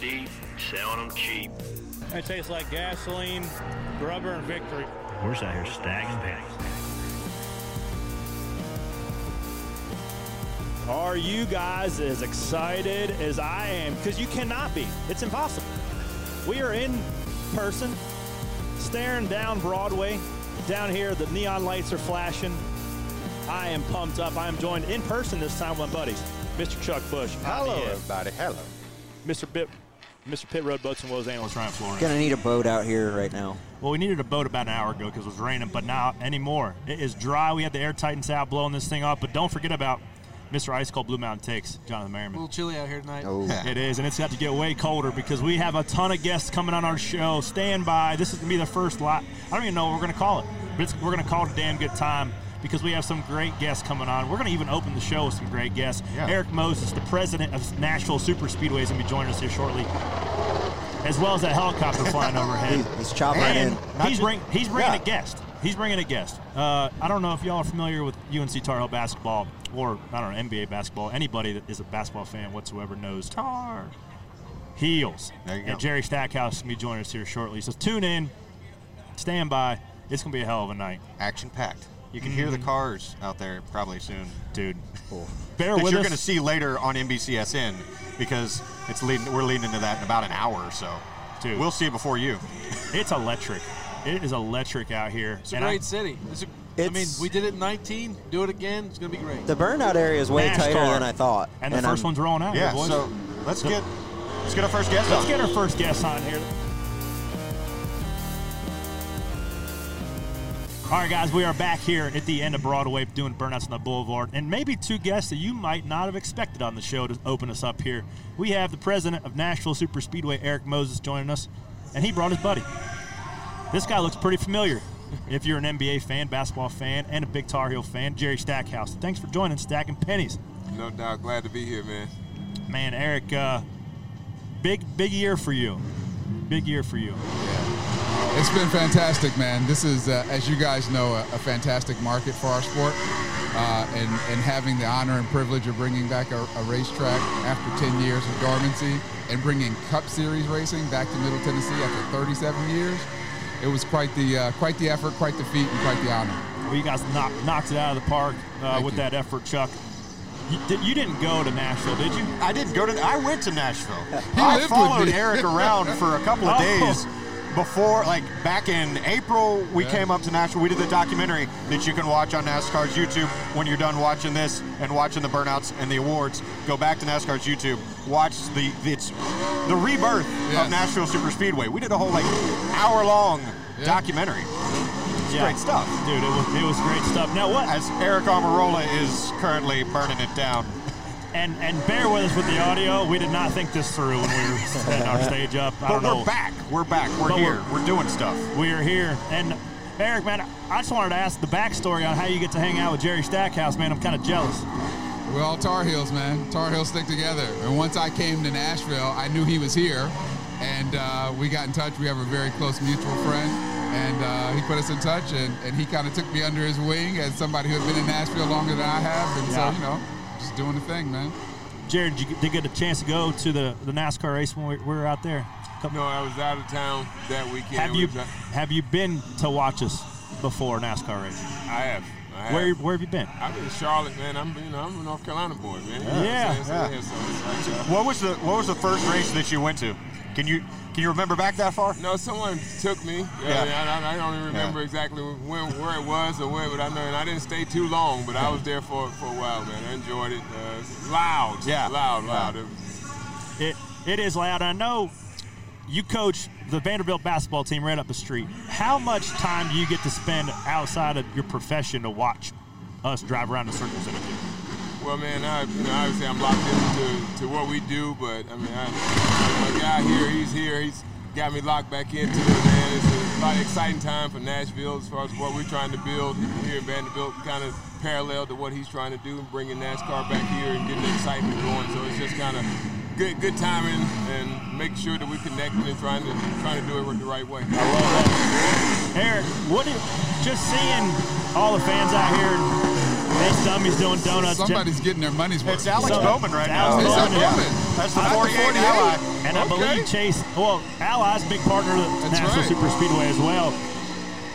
deep, selling them cheap. It tastes like gasoline, rubber, and victory. We're just out here stacking pennies. Are you guys as excited as I am? Because you cannot be. It's impossible. We are in person, staring down Broadway. Down here, the neon lights are flashing. I am pumped up. I am joined in person this time with my buddies, Mr. Chuck Bush. Hello, everybody. Hello. Mr. Bit, Mr. Pit Road Boats and Woes analyst Ryan Flores. Gonna need a boat out here right now. Well, we needed a boat about an hour ago because it was raining, but now anymore. It is dry. We had the air tightens out blowing this thing up, but don't forget about Mr. Ice Cold Blue Mountain Takes, Jonathan Merriman. A little chilly out here tonight. Oh, It is, and it's got to get way colder because we have a ton of guests coming on our show. Stand by. This is going to be the first lot. I don't even know what we're going to call it, but it's, we're going to call it a damn good time because we have some great guests coming on. We're going to even open the show with some great guests. Yeah. Eric Moses, the president of Nashville Super Speedway, is going to be joining us here shortly, as well as that helicopter flying overhead. He's- he's chopping it and in. He's, ju- bring, he's bringing Yeah. a guest. He's bringing a guest. Uh, I don't know if y'all are familiar with UNC Tar Heel basketball or, I don't know, NBA basketball. Anybody that is a basketball fan whatsoever knows Tar Heels. There you And go. Jerry Stackhouse will be joining us here shortly. So tune in, stand by. It's going to be a hell of a night, Action packed. You can hear the mm-hmm. cars out there probably soon. dude. Bear That with you're us. going to see later on NBCSN because it's leading. We're leading into that in about an hour or so. Dude. We'll see it before you. It's electric. It is electric out here. It's a And I- great city. It's a, I mean, It's- we did it in 19. Do it again. It's going to be great. the burnout area is way tighter than I thought. And the 1st I'm- one's rolling out. Yeah. boys. So let's get let's get our first guest Let's on. get our first guest on here. All right, guys, we are back here at the end of Broadway doing Burnouts on the Boulevard, and maybe two guests that you might not have expected on the show to open us up here. We have the president of Nashville Super Speedway, Eric Moses, joining us, and he brought his buddy. This guy looks pretty familiar. If you're an NBA fan, basketball fan, and a big Tar Heel fan, Jerry Stackhouse. Thanks for joining Stacking Pennies. No doubt. Glad to be here, man. Man, Eric, uh, big big year for you. Big year for you. It's been fantastic, man. This is, uh, as you guys know, a, a fantastic market for our sport. Uh, and, and having the honor and privilege of bringing back a, a racetrack after 10 years of dormancy and bringing Cup Series racing back to Middle Tennessee after 37 years, it was quite the, uh, quite the effort, quite the feat, and quite the honor. Well, you guys knocked, knocked it out of the park uh, with you. that effort, Chuck. You, did, you didn't go to Nashville, did you? I didn't go to. I went to Nashville. He I followed. Eric around for a couple of Oh. days before, like back in April, we Yeah. came up to Nashville. We did the documentary that you can watch on NASCAR's YouTube when you're done watching this and watching the burnouts and the awards. Go back to NASCAR's YouTube, watch the it's the rebirth Yes. of Nashville Super Speedway. We did a whole like hour long Yeah. documentary. It's great stuff. dude. It was it was great stuff. Now what? As Aric Almirola is currently burning it down. And and bear with us with the audio. We did not think this through when we were setting our stage up. I But don't we're know. back. We're back. We're But here. we're- We're, doing stuff. We are here. And Eric, man, I just wanted to ask the backstory on how you get to hang out with Jerry Stackhouse, man. I'm kind of jealous. We're all Tar Heels, man. Tar Heels stick together. And once I came to Nashville, I knew he was here, and uh, we got in touch. We have a very close mutual friend, and uh, he put us in touch, and, and he kind of took me under his wing as somebody who had been in Nashville longer than I have, and Yeah. so you know, just doing the thing, man. Jared, did you get- did get a chance to go to the, the NASCAR race when we, we were out there? No, I was out of town that weekend. Have you was out- have you been to watch us before NASCAR race? I have. I have. Where where have you been? I'm in Charlotte, man. I'm you know I'm a North Carolina boy, man. You know what I'm Yeah. Yeah. yeah, so like, uh, What was the What was the first race that you went to? Can you Can you remember back that far? No, someone took me. Yeah. Yeah. I, I don't even remember Yeah. exactly when, where it was or where, but I know, and I didn't stay too long, but I was there for, for a while, man. I enjoyed it. Uh, loud. Yeah. Loud, loud. It It is loud. I know you coach the Vanderbilt basketball team right up the street. How much time do you get to spend outside of your profession to watch us drive around the circles in it? Well, man, I, you know, obviously I'm locked into to what we do, but I mean, I, my guy here, he's here, he's got me locked back into it, man. It's a lot of exciting time for Nashville as far as what we're trying to build here in Vanderbilt, kind of parallel to what he's trying to do, bringing NASCAR back here and getting the excitement going. So it's just kind of good, good timing and make sure that we're connecting and trying to trying to do it the right way. Eric, what do you, just seeing all the fans out here, these dummies doing donuts. Somebody's getting their money's worth. It's Alex So- Bowman right it's now. Alex It's Bowman. a woman. That's the Not the 48 48. Ally. And I believe Chase, well, Ally's, big partner of the That's National right. Super Speedway as well.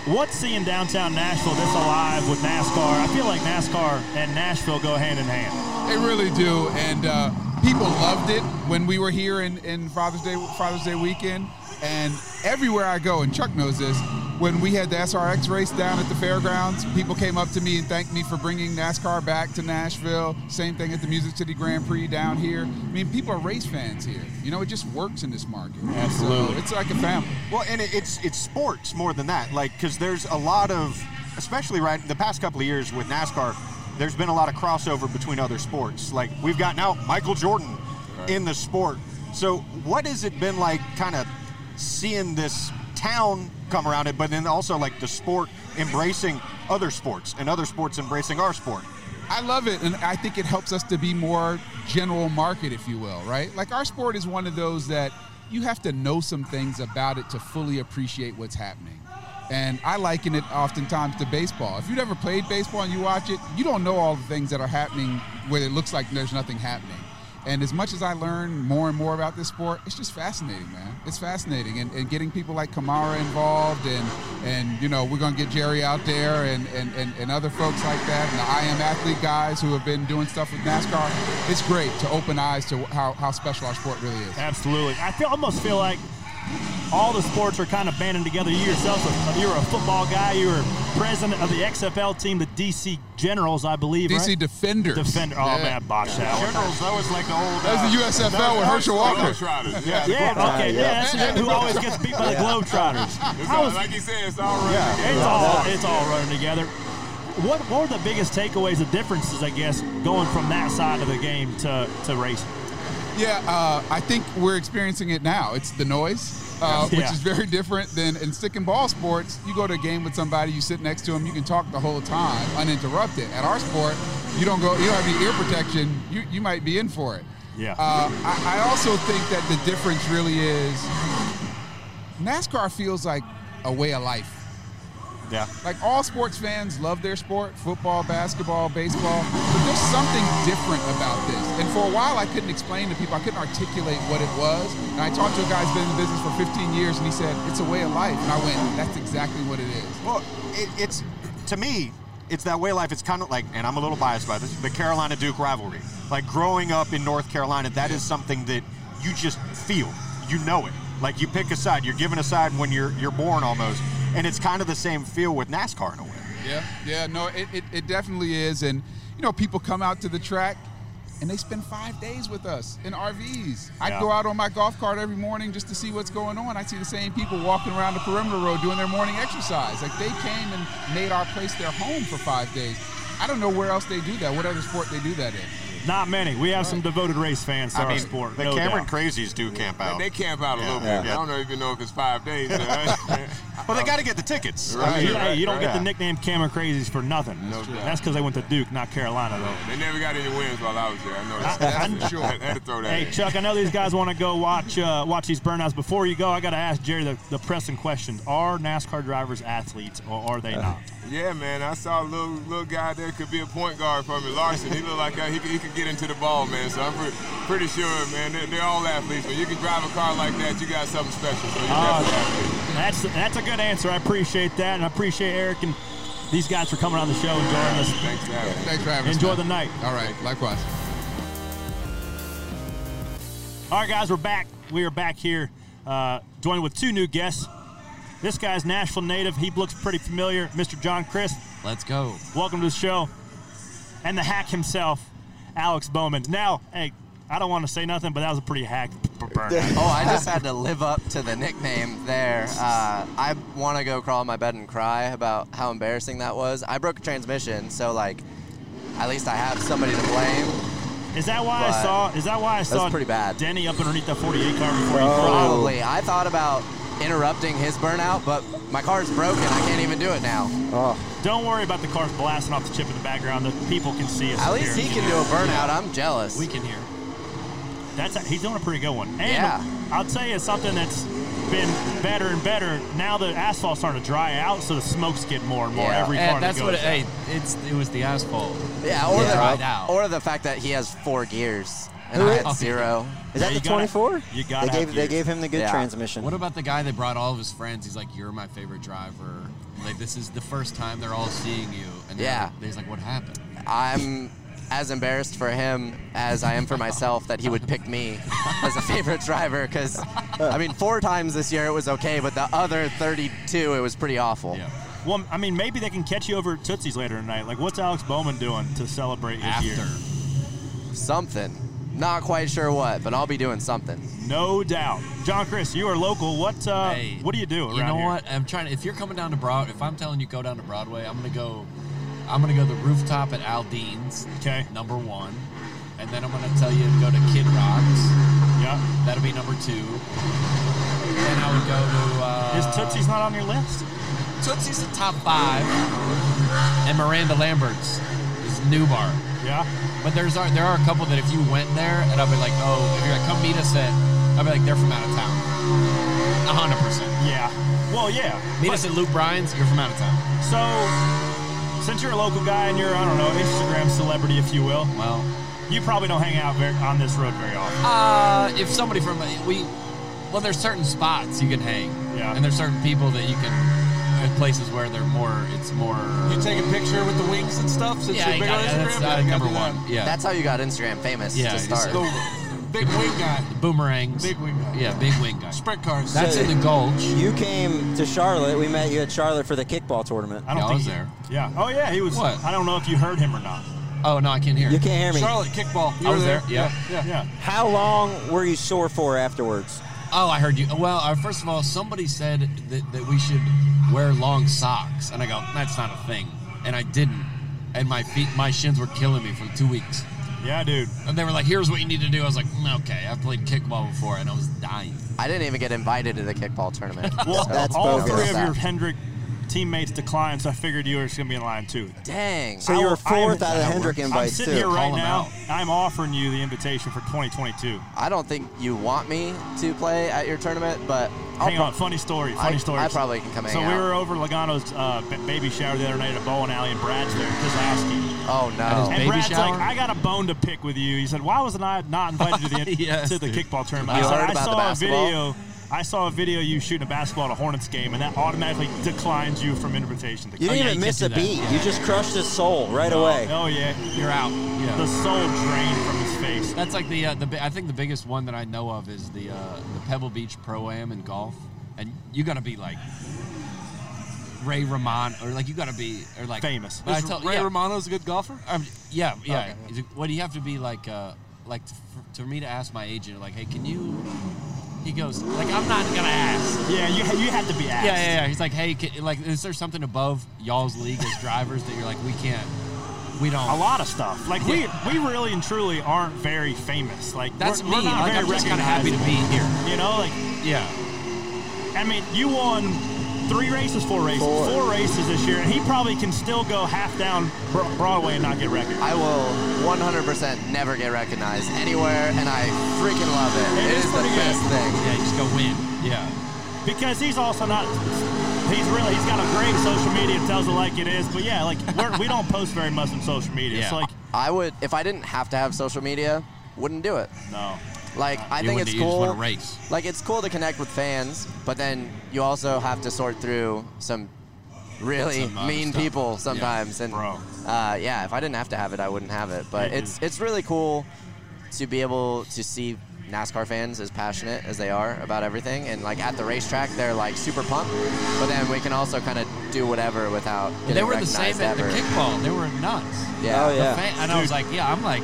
What's seeing downtown Nashville this alive with NASCAR? I feel like NASCAR and Nashville go hand in hand. They really do, and uh, people loved it when we were here in, in Father's Day Father's Day weekend. And everywhere I go, and Chuck knows this, when we had the SRX race down at the fairgrounds, people came up to me and thanked me for bringing NASCAR back to Nashville. Same thing at the Music City Grand Prix down here. I mean, people are race fans here. You know, it just works in this market. Absolutely. So it's like a family. Well, and it, it's it's sports more than that. Like, because there's a lot of, especially right the past couple of years with NASCAR, there's been a lot of crossover between other sports. Like we've got now Michael Jordan in the sport. So what has it been like, kind of seeing this town come around it, but then also like the sport embracing other sports and other sports embracing our sport? I love it, and I think it helps us to be more general market, if you will, right? Like our sport is one of those that you have to know some things about it to fully appreciate what's happening. And I liken it oftentimes to baseball. If you've ever played baseball and you watch it, you don't know all the things that are happening where it looks like there's nothing happening. And as much as I learn more and more about this sport, it's just fascinating, man. It's fascinating. And, and getting people like Kamara involved and, and you know, we're going to get Jerry out there and, and, and, and other folks like that and the I Am Athlete guys who have been doing stuff with NASCAR. It's great to open eyes to how, how special our sport really is. Absolutely. I feel almost feel like all the sports are kind of banding together. You yourself, you're a football guy. You were president of the XFL team, the DC Generals, I believe. DC right? Defenders. Defender. Oh Yeah. man, botched that one. Generals, that was like the old. That was the uh, USFL with Herschel Walker. Globetrotters. Yeah. Yeah, okay, Yeah, yeah, yeah. that's the who always gets beat by the Globetrotters. It's all, was- like you said, it's all right. It's all it's all running together. What what were the biggest takeaways, the differences, I guess, going from that side of the game to, to racing? Yeah, uh, I think we're experiencing it now. It's the noise, uh, which is very different than in stick and ball sports. You go to a game with somebody, you sit next to them, you can talk the whole time uninterrupted. At our sport, you don't go, you don't have any ear protection. You you might be in for it. Yeah. Uh, I, I also think that the difference really is NASCAR feels like a way of life. Yeah. Like all sports fans love their sport, football, basketball, baseball, but there's something different about this. And for a while, I couldn't explain to people, I couldn't articulate what it was. And I talked to a guy who's been in the business for 15 years, and he said, it's a way of life. And I went, that's exactly what it is. Well, it, it's to me, it's that way of life. It's kind of like, and I'm a little biased by this, the Carolina Duke rivalry. Like growing up in North Carolina, that is something that you just feel. You know it. Like you pick a side. You're given a side when you're you're born almost, and it's kind of the same feel with NASCAR in a way. Yeah, yeah, no, it, it, it definitely is. And, you know, people come out to the track and they spend five days with us in RVs. I Yeah. go out on my golf cart every morning just to see what's going on. I see the same people walking around the perimeter road doing their morning exercise. Like they came and made our place their home for five days. I don't know where else they do that, what other sport they do that in. Not many. We have some devoted race fans to I our mean, sport. the no Cameron doubt. Crazies do camp out. And they camp out a little bit. Yeah. I don't even know if it's five days. well, they got to get the tickets. I mean, You, hey, you don't get yeah. the nickname Cameron Crazies for nothing. No. That's because they went to Duke, not Carolina, though. they never got any wins while I was there. I know that. That's for sure. I had to throw that Hey, in. Chuck, I know these guys want to go watch uh, watch these burnouts. Before you go, I got to ask Jerry the, the pressing question: Are NASCAR drivers athletes, or are they not? Yeah, man, I saw a little little guy there could be a point guard for me, Larson. He looked like uh, he, could, he could get into the ball, man. So I'm pretty, pretty sure, man, they're, they're all athletes. When you can drive a car like that, you got something special. So you're Uh, definitely athletes. That's that's a good answer. I appreciate that, and I appreciate Eric and these guys for coming on the show and joining us. Thanks for having me. Thanks for having us. Enjoy man. the night. All right, likewise. All right, guys, we're back. We are back here, uh, joined with two new guests. This guy's Nashville native. He looks pretty familiar. Mr. John Chris, Let's go. welcome to the show. And the hack himself, Alex Bowman. Now, hey, I don't want to say nothing, but that was a pretty hack b- Oh, I just had to live up to the nickname there. Uh, I want to go crawl in my bed and cry about how embarrassing that was. I broke a transmission, so like, at least I have somebody to blame. Is that why I saw? Is that why I saw pretty bad. Denny up underneath that 48 car before Oh. crashed? Probably. I thought about interrupting his burnout, but my car's broken. I can't even do it now. Oh, Don't worry about the cars blasting off the chip in the background. The people can see us. At least here. he can do a burnout. I'm jealous. We can hear. That's a, he's doing a pretty good one. And Yeah. I'll tell you something that's been better and better. Now the asphalt's starting to dry out, so the smoke's getting more and more Yeah. every car And that that's goes what it, out. hey, it's it was the asphalt. Yeah, or Yeah. the Right out. or the fact that he has four gears and Who I had zero. Is that you the gotta- 24? you gotta They gave they gave him the good Yeah. transmission. What about the guy that brought all of his friends? He's like, "You're my favorite driver." Like this is the first time they're all seeing you, and Yeah. like- he's like, "What happened?" I'm as embarrassed for him as I am for myself that he would pick me as a favorite driver because, I mean, four times this year it was okay, but the other 32 it was pretty awful. Yeah. Well, I mean, maybe they can catch you over at Tootsie's later tonight. Like, what's Alex Bowman doing to celebrate his year? After. Something. Not quite sure what, but I'll be doing something. No doubt. John Chris, you are local. What uh, Hey, what do you do around You know here? what? I'm trying. To, if you're coming down to Broad, if I'm telling you go down to Broadway, I'm gonna go. I'm gonna go the rooftop at Aldean's. Okay. Number one, and then I'm gonna tell you to go to Kid Rocks. Yeah. That'll be number two. Then I would go to. Uh, Is Tootsie's not on your list? Tootsie's the top five, and Miranda Lambert's is new bar. Yeah. But there's are, there are a couple that if you went there and I'll be like, oh, if you're like, come meet us at, I'll be like, they're from out of town. Hundred percent. Yeah. Well, yeah. Meet But- us at Luke Bryan's, you're from out of town. So, since you're a local guy and you're, I don't know, Instagram celebrity, if you will, Well, you probably don't hang out very, on this road very often. uh, if somebody from we, well, there's certain spots you can hang. Yeah. And there's certain people that you can, at places where they're more, it's more. You take a picture with the wings and stuff since yeah, you're you big got, on that's Instagram. uh, Yeah, you number do that. one. Yeah. That's how you got Instagram famous Yeah, to it's start. The big wing guy. boomerangs. Big wing guy. Yeah, big wing guy. Sprint cars. That's So- in the Gulch. You came to Charlotte. We met you at Charlotte for the kickball tournament. I don't Yeah, I think was he- there. Yeah. Oh, yeah, he was. What? I don't know if you heard him or not. Oh no, I can't hear. You can't hear me. Charlotte kickball. You I were was there, yeah. Yeah. Yeah. How long were you sore for afterwards? Oh, I heard you. Well, uh, first of all, somebody said that, that we should wear long socks, and I go, that's not a thing, and I didn't, and my feet, my shins were killing me for two weeks, Yeah, dude. and they were like, "Here's what you need to do." I was like, "Mm, "Okay, I've played kickball before, and I was dying." I didn't even get invited to the kickball tournament. Well, That's all bogus. three of your Hendrick teammates declined, so I figured you were just going to be in line too. Dang. So you were I am- fourth out of Hendrick I'm sitting too. here right Call 'em now. I'm offering you the invitation for 2022. I don't think you want me to play at your tournament, but I'll Hang pro- on, funny story. Funny I, story. I probably can come hang So we out. were over Logano's uh, baby shower the other night at Bowen Alley, and Brad's there, Keselowski. Oh no. At And Baby Brad's shower? like, I got a bone to pick with you. He said, Why wasn't I not invited to the Yes, to the dude. kickball tournament? You I said, heard I about the saw a video. I saw a video of you shooting a basketball at a Hornets game, and that automatically declines you from invitation. To You Oh, didn't yeah, even you miss a can't do that. beat. Yeah. You just crushed his soul right oh, away. Oh yeah, You're out. Yeah. the soul drained from his face. That's like the uh, the I think the biggest one that I know of is the uh, the Pebble Beach Pro Am in golf, and you got to be like Ray Romano or like you got to be or like Famous. But I Is tell- Ray yeah, Romano's a good golfer? um, yeah, yeah. Okay. Is it- What do you have to be like? Uh, like to, for, to me to ask my agent, like, hey, can you? He goes, like, I'm not gonna ask. Yeah, you you had to be asked. Yeah, yeah, yeah. He's like, hey, can, like, is there something above y'all's league as drivers that you're like, we can't, we don't. A lot of stuff. Like we we really and truly aren't very famous. Like That's we're, me. We're not like, very I'm just kind of happy to be here. You know, like Yeah. I mean, you won three races, four races, Four. four races this year, and he probably can still go half down Broadway and not get recognized. I will 100% never get recognized anywhere, and I freaking love it. It it is is the good. best thing. Yeah, you just go win. Yeah. because he's also not. He's really he's got a great social media, tells it like it is. But yeah, like we're, we don't post very much on social media. Yeah. So like, I would, if I didn't have to have social media, wouldn't do it. no. Like, I You think it's you just cool. wanna race. Like, it's cool to connect with fans, but then you also have to sort through some really Some other mean stuff. people sometimes. And Bro. Uh, yeah, if I didn't have to have it, I wouldn't have it. But It it's is- it's really cool to be able to see NASCAR fans as passionate as they are about everything, and like at the racetrack, they're like super pumped. But then we can also kind of do whatever without. Getting they were the same recognized at the ever. kickball. They were nuts. Yeah. Oh, yeah. fan- and I was like, yeah, I'm like,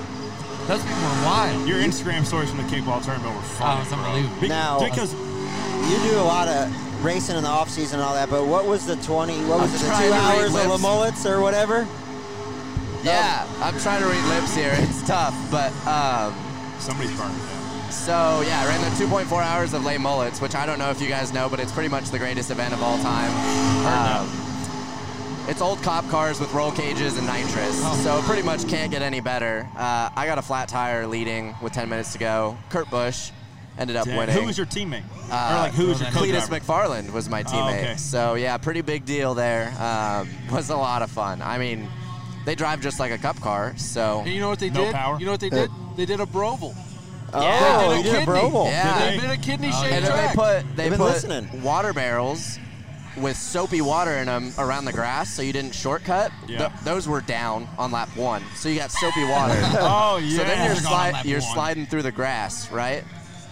those people are wild. Your Instagram stories from the kickball tournament were fun. Oh, it's unbelievable. Now- because You do a lot of racing in the off season and all that, but what was the 20? What was I'm it? The two hours of lips. the mullets or whatever? Yeah, I'm trying to read lips here. It's tough, but um, somebody's burned it down. so yeah, I ran the 2.4 hours of lay mullets, which I don't know if you guys know, but it's pretty much the greatest event of all time. Um, it's old cop cars with roll cages and nitrous, Oh. so pretty much can't get any better. Uh, I got a flat tire leading with 10 minutes to go. Kurt Busch ended up Dang. winning. Who was your teammate? Uh, or like who was your Cleetus co-driver? McFarland was my Oh, teammate. okay. So yeah, pretty big deal there. Um, was a lot of fun. I mean, they drive just like a cup car. So And you know what they No did? power? You know what they did? They did a Broval. Oh, Yeah. you did a Pro Bowl. Yeah. They did a kidney And shaped then track. they put they They've put listening. water barrels with soapy water in them around the grass, so you didn't shortcut. Yeah. Th- those were down on lap one, so you got soapy water. Oh, yeah. So then you're, They're gone on sli- you're sliding through the grass, right?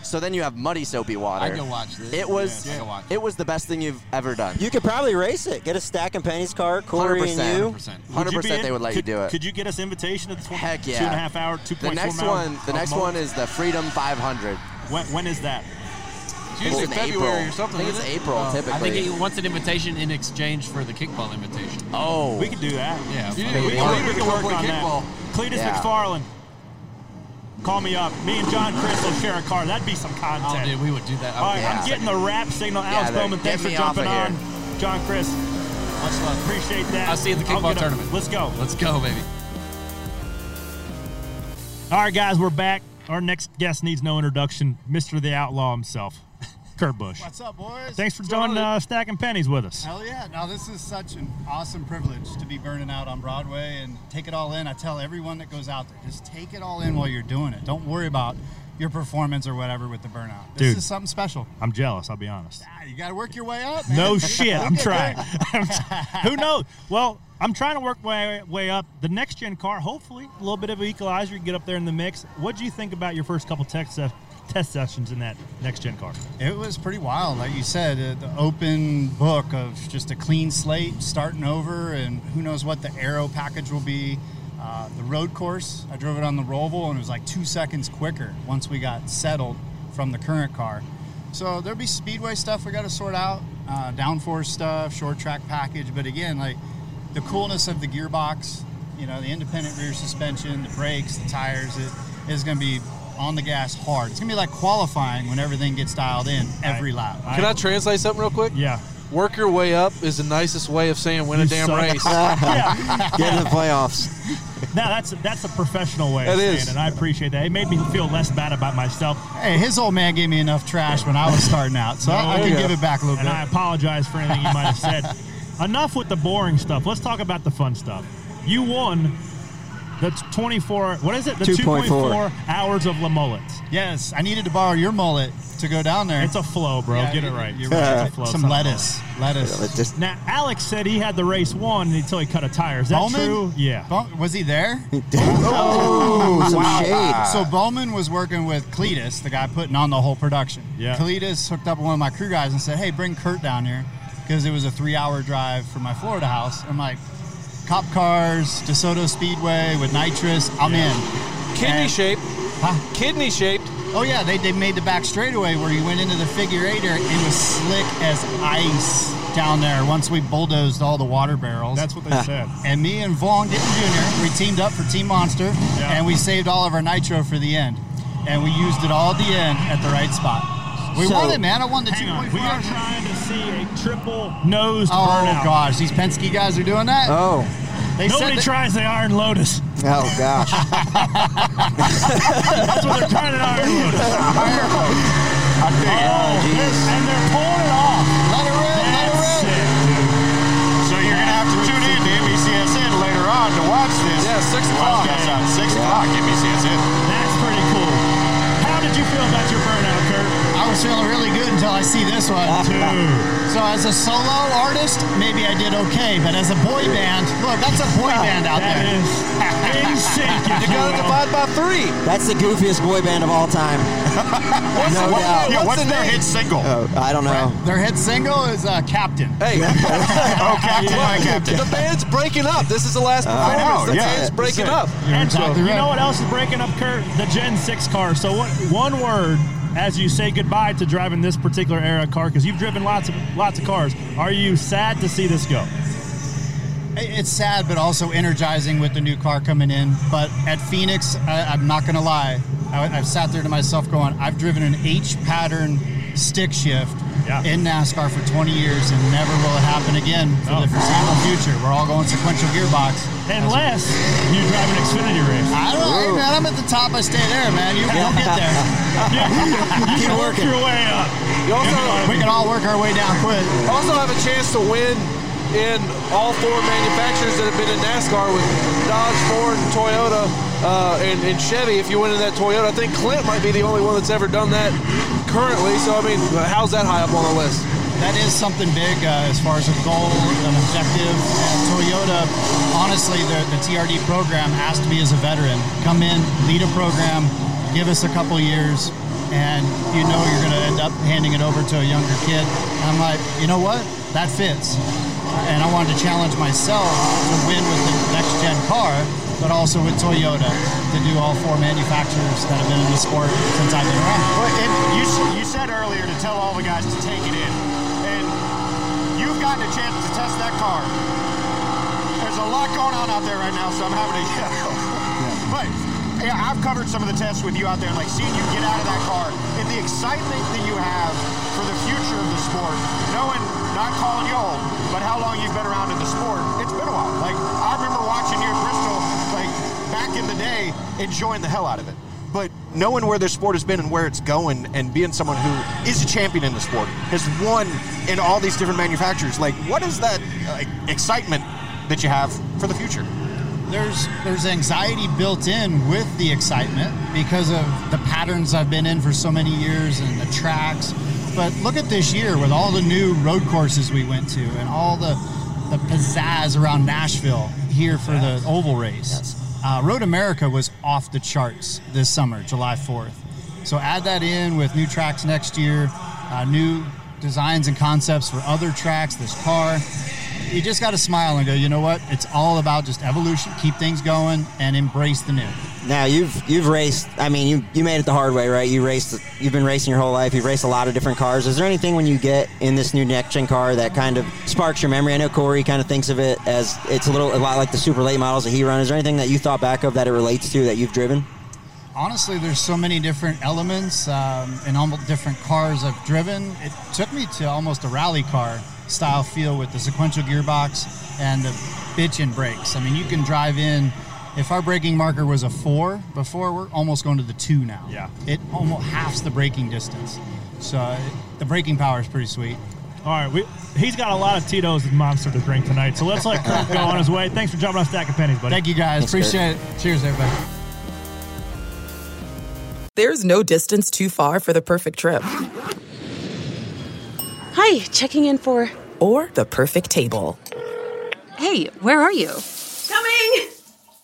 So then you have muddy soapy water. I can watch this. It was Yeah, I can watch it was the best thing you've ever done. You could probably race it. Get a stack and pennies car, Corey and 100%. you. 100%. Hundred Would you be percent, they would let could, you do it. Could you get us invitation to the tw- Heck yeah. two and a half hour, two the point next one, the next one is the Freedom 500. when, when is that? It's usually It's February April. or something. I think isn't it's it? April, Oh. typically. I think he wants an invitation in exchange for the kickball invitation. Oh, We could do that. Yeah. You fuck need- it. We you can, we can work on kickball. that. Cleetus Yeah. McFarland. Call me up. Me and John Chris will share a car. That'd be some content. Oh, content. dude, we would do that. All right, Yeah. I'm getting the rap signal. Yeah, Alex then Bowman, thanks for jumping of on. here. John Chris, Much love. appreciate that. I'll see you at the kickball tournament. Let's go. Let's go, baby. All right, guys, we're back. Our next guest needs no introduction. Mr. the Outlaw himself, Kurt Busch. What's up, boys? Thanks for joining uh, Stacking Pennies with us. Hell yeah. Now, this is such an awesome privilege to be burning out on Broadway and take it all in. I tell everyone that goes out there, just take it all in while you're doing it. Don't worry about your performance or whatever with the burnout. This Dude. is something special. I'm jealous, I'll be honest. Ah, You got to work your way up, man. No shit, I'm trying. I'm Who knows? Well, I'm trying to work my way up. The next gen car, hopefully, a little bit of an equalizer, you get up there in the mix. What do you think about your first couple test, se- test sessions in that next gen car? It was pretty wild, like you said. Uh, the open book of just a clean slate, starting over, and who knows what the aero package will be. Uh, the road course, I drove it on the Roval, and it was like two seconds quicker once we got settled from the current car. So there'll be speedway stuff we got to sort out, uh, downforce stuff, short track package. But again, like the coolness of the gearbox, you know, the independent rear suspension, the brakes, the tires, it is going to be on the gas hard. It's going to be like qualifying when everything gets dialed in every lap. Can I translate something real quick? Yeah. Work your way up is the nicest way of saying win a You damn suck. race. yeah. Get in the playoffs. Now that's that's a professional way It of saying is. it, and I appreciate that. It made me feel less bad about myself. Hey, his old man gave me enough trash when I was starting out, so I, I can give it back a little and bit. I apologize for anything you might have said. Enough with the boring stuff. Let's talk about the fun stuff. You won the 24. What is it? The 2.4. 2.4 hours of La Mullets. yes, I needed to borrow your mullet to go down there. It's a flow, bro. Yeah, Get it right. You're right. It's a flow. Some It's lettuce. Lettuce. It just Now, Alex said he had the race won until he cut a tire. Is that Bowman? true? Yeah. Bo- was he there? oh, some shade. So Bowman was working with Cleetus, the guy putting on the whole production. Yeah. Cleetus hooked up with one of my crew guys and said, "Hey, bring Kurt down here," because it was a three-hour drive from my Florida house. I'm like, cop cars, DeSoto Speedway with nitrous. I'm in. Kidney And- shaped. Huh? Kidney shaped. Oh yeah, they, they made the back straightaway where you went into the figure eighter. It was slick as ice down there. Once we bulldozed all the water barrels. That's what they said. And me and Vaughn Gittin Jr. we teamed up for Team Monster, Yeah. and we saved all of our nitro for the end, and we used it all at the end at the right spot. We So- won it, man. I won the Hang on. 2.4. We are trying to see a triple nosed Oh burnout. gosh, these Penske guys are doing that. Oh, they Nobody said that- tries the Iron Lotus. oh gosh. That's what they're trying to Iron Lotus. I dig it. Oh, oh geez. and they're pulling it off. Let it rip, let it That's rip. it. So you're gonna have to tune in to NBCSN later on to watch this. Yeah, six o'clock. Podcast on uh, six o'clock NBCSN. That's pretty cool. How did you feel about your burnout, Kurt? I was feeling really good until I see this one. Dude. So as a solo artist, maybe I did okay, but as a boy band, look, that's a boy band out That there. is in sync. if You gotta will. divide by three. That's the goofiest boy band of all time. no What- doubt. yeah, what's the their name? hit single? Oh, I don't know. Their hit single is uh, Captain. Hey, Oh, Captain, my Captain. the band's breaking up. This is the last I performance. know, the yeah. band's breaking That's up. And exactly you know what else is breaking up, Kurt? The Gen 6 car. So what? One word as you say goodbye to driving this particular era car, because you've driven lots of lots of cars. Are you sad to see this go? It's sad, but also energizing with the new car coming in. But at Phoenix, I, I'm not going to lie. I, I've sat there to myself going, I've driven an H pattern stick shift Yeah. in NASCAR for 20 years, and never will it happen again for No. the foreseeable future. We're all going sequential gearbox. Unless you drive an Xfinity race. I don't know, hey, man. I'm at the top. I stay there, man. You, you'll get there. you Keep can work your way up. You also, We can all work our way down quick. also have a chance to win in all four manufacturers that have been in NASCAR with Dodge, Ford, and Toyota, uh, and, and Chevy. If you win in that Toyota, I think Clint might be the only one that's ever done that currently. So I mean, how's that high up on the list? That is something big uh, as far as a goal, an objective. And Toyota, honestly, the, the TRD program has to be as a veteran. Come in, lead a program, give us a couple years, and you know you're going to end up handing it over to a younger kid. And I'm like, you know what? That fits. And I wanted to challenge myself to win with the next gen car, but also with Toyota to do all four manufacturers that have been in the sport since I've been around. Well, and you, you said earlier to tell all the guys to take it in, and you've gotten a chance to test that car. There's a lot going on out there right now, so I'm having to yell. But yeah, I've covered some of the tests with you out there, and like seeing you get out of that car and the excitement that you have for the future of the sport, knowing not calling you old, but how long you've been around in the sport. It's been a while. Like I remember watching you at Bristol, like back in the day, enjoying the hell out of it. But knowing where the sport has been and where it's going, and being someone who is a champion in the sport, has won in all these different manufacturers, like what is that like, excitement that you have for the future? there's there's anxiety built in with the excitement because of the patterns I've been in for so many years and the tracks. But look at this year with all the new road courses we went to and all the the pizzazz around Nashville here for the oval race. Uh, Road America was off the charts this summer, July 4th. So add that in with new tracks next year, uh, new designs and concepts for other tracks, this car. You just got to smile and go, you know what? It's all about just evolution, keep things going, and embrace the new. Now you've you've raced. I mean, you you made it the hard way, right? You raced. You've been racing your whole life. You've raced a lot of different cars. Is there anything when you get in this new next gen car that kind of sparks your memory? I know Corey kind of thinks of it as it's a little a lot like the super late models that he run. Is there anything that you thought back of that it relates to that you've driven? Honestly, there's so many different elements um, and almost different cars I've driven. It took me to almost a rally car style feel with the sequential gearbox and the bitchin' brakes. I mean, you can drive in. If our braking marker was a four before, we're almost going to the two now. Yeah. It almost halves the braking distance. So uh, the braking power is pretty sweet. All right, we, he's got a lot of Tito's and Monster to drink tonight, so let's let Kurt go on his way. Thanks for jumping on Stack of Pennies, buddy. Thank you guys. Thanks, Kurt. Appreciate it. Cheers, everybody. There's no distance too far for the perfect trip. Hi, checking in for. Or the perfect table. Hey, where are you? Coming!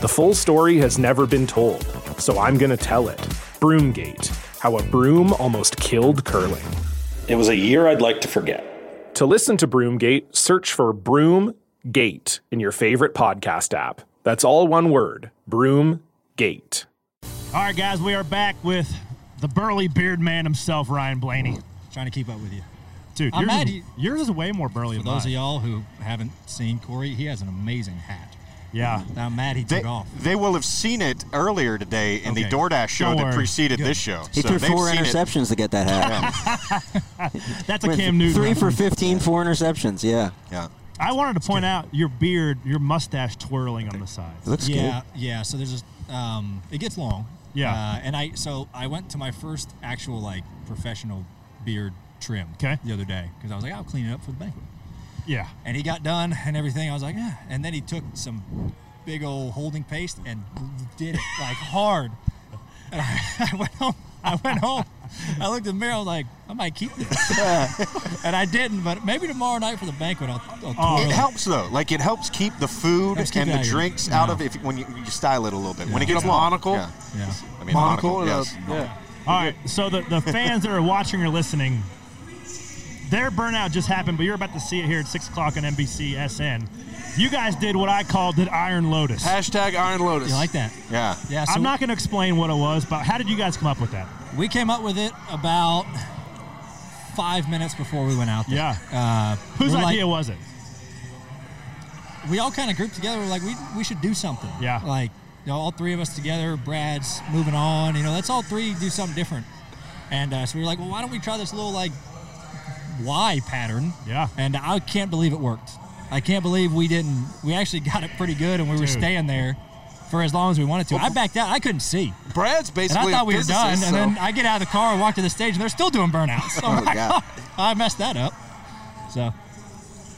The full story has never been told, so I'm going to tell it. Broomgate How a Broom Almost Killed Curling. It was a year I'd like to forget. To listen to Broomgate, search for Broomgate in your favorite podcast app. That's all one word Broomgate. All right, guys, we are back with the burly beard man himself, Ryan Blaney. Trying to keep up with you. Dude, yours, mad is, he- yours is way more burly For than those of y'all who haven't seen Corey, he has an amazing hat. Yeah. I'm mad he They, took off. they will have seen it earlier today in the DoorDash show that preceded Good. this show. He So threw four seen it. interceptions to get that hat. That's a Went Cam Newton. Three for reference. 15, four interceptions. Yeah. Yeah. I wanted to point out your beard, your mustache twirling on the sides. It looks yeah, yeah. So there's a, um, it gets long. Yeah. Uh, and I, so I went to my first actual like professional beard trim. Okay. The other day because I was like, I'll clean it up for the banquet. Yeah. And he got done and everything. I was like, yeah. And then he took some big old holding paste and did it like hard. And I, I went home I went home. I looked in the mirror. I was like, I might keep this, and I didn't. But maybe tomorrow night for the banquet, I'll. I'll oh, twirl it helps though. Like it helps keep the food Helps keep and it the out of your drinks out of it if, when you, you style it a little bit. When it gets a long. monocle. Yeah. Yeah. I mean, Monocle. monocle. yes. yeah. All right, so the, the fans that are watching or listening, their burnout just happened, but you're about to see it here at 6 o'clock on NBC SN. You guys did what I called the Iron Lotus. Hashtag Iron Lotus. You like that? Yeah. Yeah. So I'm not going to explain what it was, but how did you guys come up with that? We came up with it about five minutes before we went out there. Yeah. Uh, Whose we're like- idea was it? we all kind of grouped together. We're like, we, we should do something. Yeah. Like, you know, all three of us together. Brad's moving on. You know, let's all three do something different. And uh, so we were like, well, why don't we try this little like Y pattern? Yeah. And I can't believe it worked. I can't believe we didn't. We actually got it pretty good, and we were staying there for as long as we wanted to. I backed out. I couldn't see. Brad's And basically I thought we were done. physicist, And then I get out of the car and walk to the stage, and they're still doing burnouts. Oh, so I'm Oh, like, God. Oh, I messed that up. So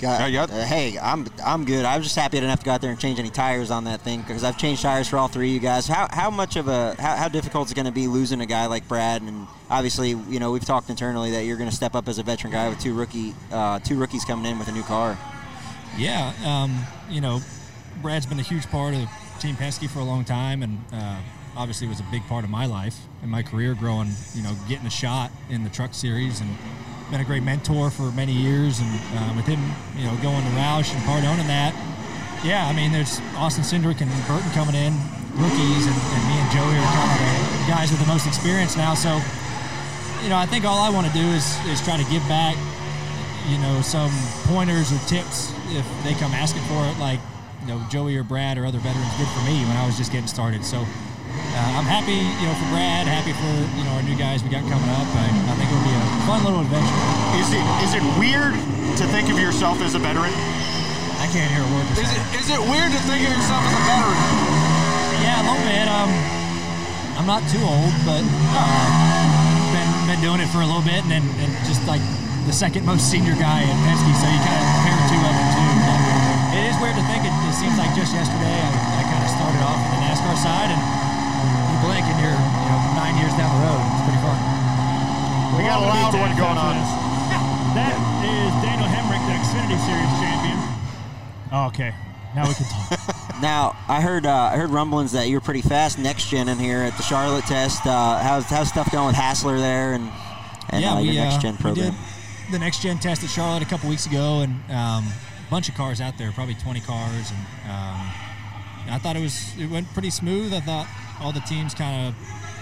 God, uh, hey, I'm I'm good. I was just happy I didn't have to go out there and change any tires on that thing because I've changed tires for all three of you guys. How how much of a how, how difficult is it going to be losing a guy like Brad? And obviously, you know, we've talked internally that you're going to step up as a veteran guy with two rookie uh, two rookies coming in with a new car. Yeah, um, you know, Brad's been a huge part of Team Penske for a long time, and uh, obviously was a big part of my life and my career growing. You know, getting a shot in the Truck Series, and been a great mentor for many years. And uh, with him, you know, going to Roush and Cardone and that, yeah, I mean, there's Austin Cindric and Burton coming in, rookies, and, and me and Joey are kind of the guys with the most experience now. So, you know, I think all I want to do is is try to give back you know, some pointers or tips if they come asking for it, like, you know, Joey or Brad or other veterans did for me when I was just getting started. So uh, I'm happy, you know, for Brad, happy for, you know, our new guys we got coming up. I, I think it'll be a fun little adventure. Is it is it weird to think of yourself as a veteran? I can't hear a word Is saying. it, is it weird to think of yourself as a veteran? Yeah, a little bit. Um, I'm not too old, but uh, been been doing it for a little bit, and then and just like the second most senior guy at Penske, so you kind of compare two of them too. But it is weird to think. It, it seems like just yesterday I, I kind of started off on the NASCAR side, and you blink and you're you know nine years down the road. It's pretty fun. We got a loud one going on. That is Daniel Hemric, the Xfinity Series champion. Oh, okay, now we can talk. Now I heard uh, I heard rumblings that you're pretty fast next gen in here at the Charlotte test. Uh, how's how's stuff going with Hassler there and and yeah, uh, we, your next uh, gen we program? did the next gen test at Charlotte a couple weeks ago, and um, a bunch of cars out there, probably 20 cars, and um, I thought it was it went pretty smooth. I thought all the teams kind of,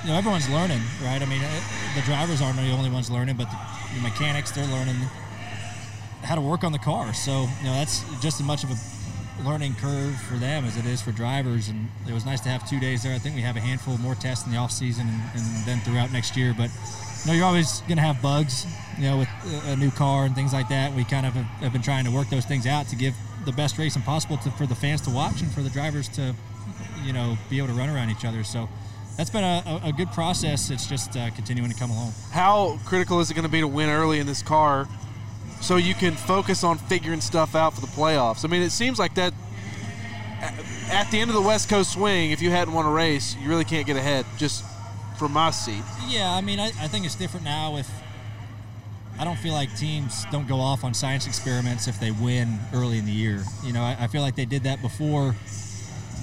you know, everyone's learning, right? I mean, uh, the drivers aren't the only ones learning, but the, the mechanics they're learning how to work on the car. So you know, that's just as much of a learning curve for them as it is for drivers. And it was nice to have two days there. I think we have a handful more tests in the off season and, and then throughout next year. But you know, you're always going to have bugs, you know, with a, a new car and things like that. We kind of have, have been trying to work those things out to give the best racing possible to, for the fans to watch and for the drivers to, you know, be able to run around each other. So that's been a, a, good process. It's just uh, continuing to come along. How critical is it going to be to win early in this car so you can focus on figuring stuff out for the playoffs? I mean, it seems like that at the end of the West Coast swing, if you hadn't won a race, you really can't get ahead just from my seat. Yeah, I mean, I, I think it's different now if I don't feel like teams don't go off on science experiments if they win early in the year. You know, I, I feel like they did that before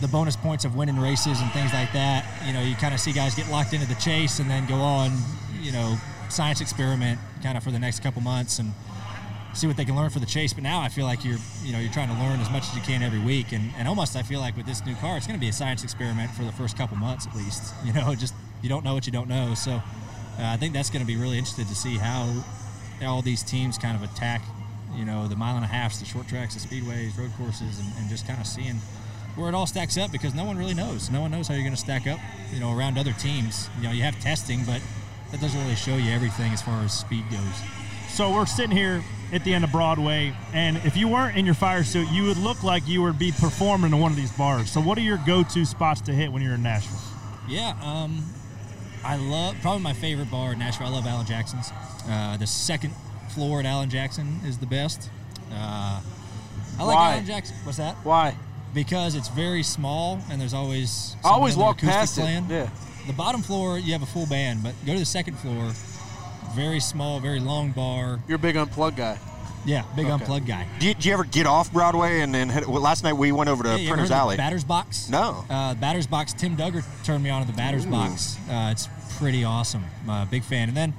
the bonus points of winning races and things like that. You know, you kind of see guys get locked into the chase and then go on, you know, science experiment kind of for the next couple months and see what they can learn for the chase. But now I feel like you're, you know, you're trying to learn as much as you can every week. And, and almost I feel like with this new car, it's going to be a science experiment for the first couple months at least. You know, just you don't know what you don't know. So uh, I think that's going to be really interested to see how all these teams kind of attack, you know, the mile and a halfs, the short tracks, the speedways, road courses, and, and just kind of seeing where it all stacks up because no one really knows. No one knows how you're going to stack up, you know, around other teams. You know, you have testing, but that doesn't really show you everything as far as speed goes. So we're sitting here at the end of Broadway, and if you weren't in your fire suit, you would look like you would be performing in one of these bars. So what are your go-to spots to hit when you're in Nashville? Yeah, um, I love probably my favorite bar in Nashville. I love Alan Jackson's. Uh, the second floor at Alan Jackson is the best. Uh, I like Why? Alan Jackson. What's that? Why? Because it's very small and there's always. I always walk there acoustic past it, yeah. the bottom floor you have a full band, but go to the second floor, very small, very long bar. You're a big unplugged guy. Yeah, big Okay. unplugged guy. Do you, do you ever get off Broadway and then head, well, last night we went over to Yeah, Printer's Alley. Batter's Box. No. Uh, Batter's Box. Tim Dugger turned me on to the Batter's Ooh. Box. Uh, it's pretty awesome. Uh, big fan. And then,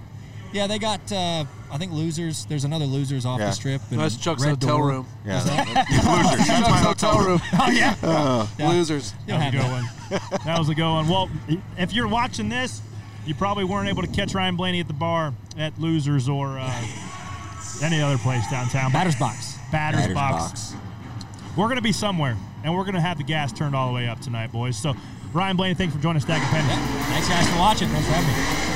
yeah, they got uh, I think losers. There's another losers off Yeah. the strip. and That's Chuck's Red hotel Door. room. Yeah. Losers. That's my Chuck's hotel room. Oh yeah. Uh, Yeah. Losers. You'll That was a have good one. That was a good one. Well, if you're watching this, you probably weren't able to catch Ryan Blaney at the bar at Losers or uh, any other place downtown. Batter's Box. Batter's, Batter's box. box. We're going to be somewhere, and we're going to have the gas turned all the way up tonight, boys. So, Ryan Blaney, thanks for joining us, Stack and Penny. Thanks guys for watching. Thanks for having me.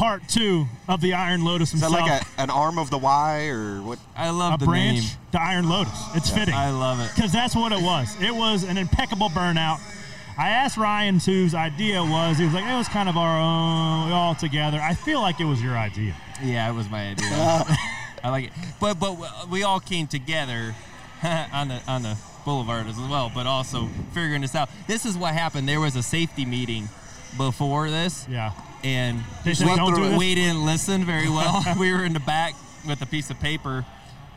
part two of the Iron Lotus Is that like a, an arm of the Y or what? I love a the branch, name. the Iron Lotus. It's fitting. I love it. Because that's what it was. It was an impeccable burnout. I asked Ryan whose idea was. He was like, it was kind of our own, all together. I feel like it was your idea. Yeah, it was my idea. Uh-huh. I like it, but but we all came together on the on the boulevard as well, but also figuring this out. This is what happened. There was a safety meeting before this. Yeah. And we, "Don't do this?" we didn't listen very well. we were in the back with a piece of paper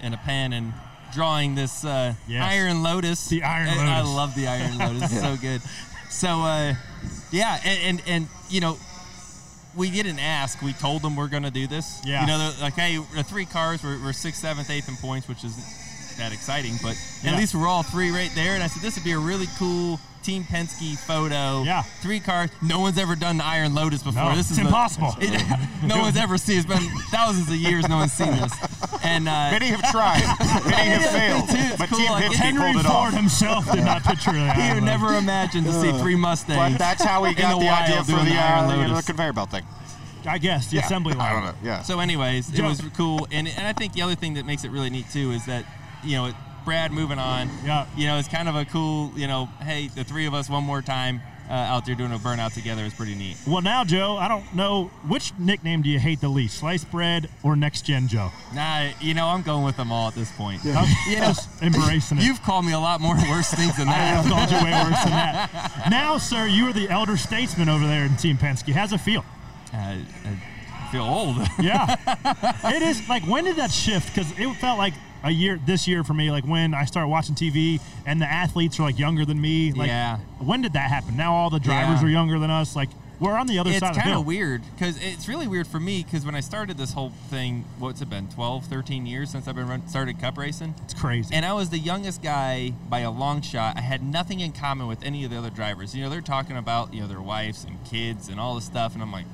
and a pen and drawing this uh, Yes. Iron Lotus. The Iron And I Lotus. love the Iron Lotus. It's Yeah. so good. So uh, yeah, and, and and you know we didn't ask. We told them we're going to do this. Yeah. You know, like, hey, the three cars, we're, we're sixth, seventh, eighth in points, which isn't that exciting, but Yeah. at least we're all three right there. And I said, this would be a really cool Team Penske photo. Yeah. Three cars. No one's ever done the Iron Lotus before. No, this is it's the- impossible. no one's ever seen. It's been thousands of years. No one's seen this. And uh, Many have tried. Many have failed. It's But cool, Team like, Penske Henry pulled it Ford off. himself did not picture that. He would never imagined to see three Mustangs. But that's how we got the, idea for doing the, Iron uh, Lotus. the conveyor belt thing. I guess the Yeah. assembly line. I don't know. Yeah. So, anyways, it was cool, and and I think the other thing that makes it really neat too is that you know Brad moving on. Yeah. You know, it's kind of a cool. You know, hey, the three of us one more time uh, out there doing a burnout together is pretty neat. Well, now, Joe, I don't know which nickname do you hate the least, Sliced Bread or Next Gen Joe? Nah, you know, I'm going with them all at this point. Yeah. You know, Just embracing it. You've called me a lot more worse things than that. I have called you way worse than that. Now, sir, you are the elder statesman over there in Team Penske. How's it feel? Uh, I feel old. Yeah. it is like when did that shift? Because it felt like a year this year for me, like when I start watching TV and the athletes are like younger than me. Like, Yeah. When did that happen? Now all the drivers Yeah. are younger than us. Like we're on the other it's side of the kind of weird because it's really weird for me because when I started this whole thing, what's it been, 12, 13 years since I've been run, started cup racing? It's crazy. And I was the youngest guy by a long shot. I had nothing in common with any of the other drivers. You know, they're talking about, you know, their wives and kids and all this stuff. And I'm like,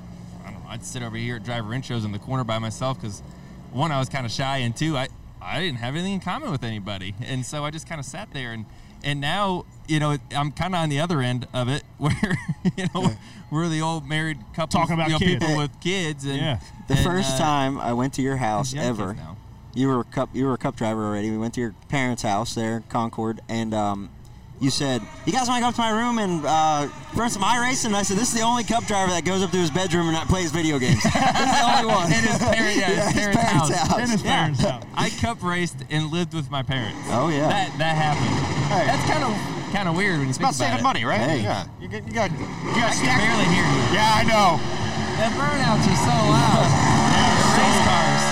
I don't know, I'd sit over here at driver intros in the corner by myself because one, I was kind of shy, and two, I, I didn't have anything in common with anybody. And so I just kind of sat there and, and now, you know, I'm kind of on the other end of it where, you know, we're the old married couple Talking about you know, people with kids. And, Yeah. The and, first uh, time I went to your house ever, you were a cup you were a cup driver already. We went to your parents' house there, Concord, and um, you said, "You guys want to go up to my room and uh, run some iRacing?" And I said, "This is the only Cup driver that goes up to his bedroom and not plays video games. this is the only one." In his, parent, yeah, his his parents' parents' house. house. In his Yeah. parents' house. I cup raced and lived with my parents. Oh, yeah. That that happened. That's kind of kind of weird when you It's think about saving it. money, right? Hey. Yeah. You got, you got, you got I can barely hear you. Yeah, I know. The burnouts are so loud. the race cars.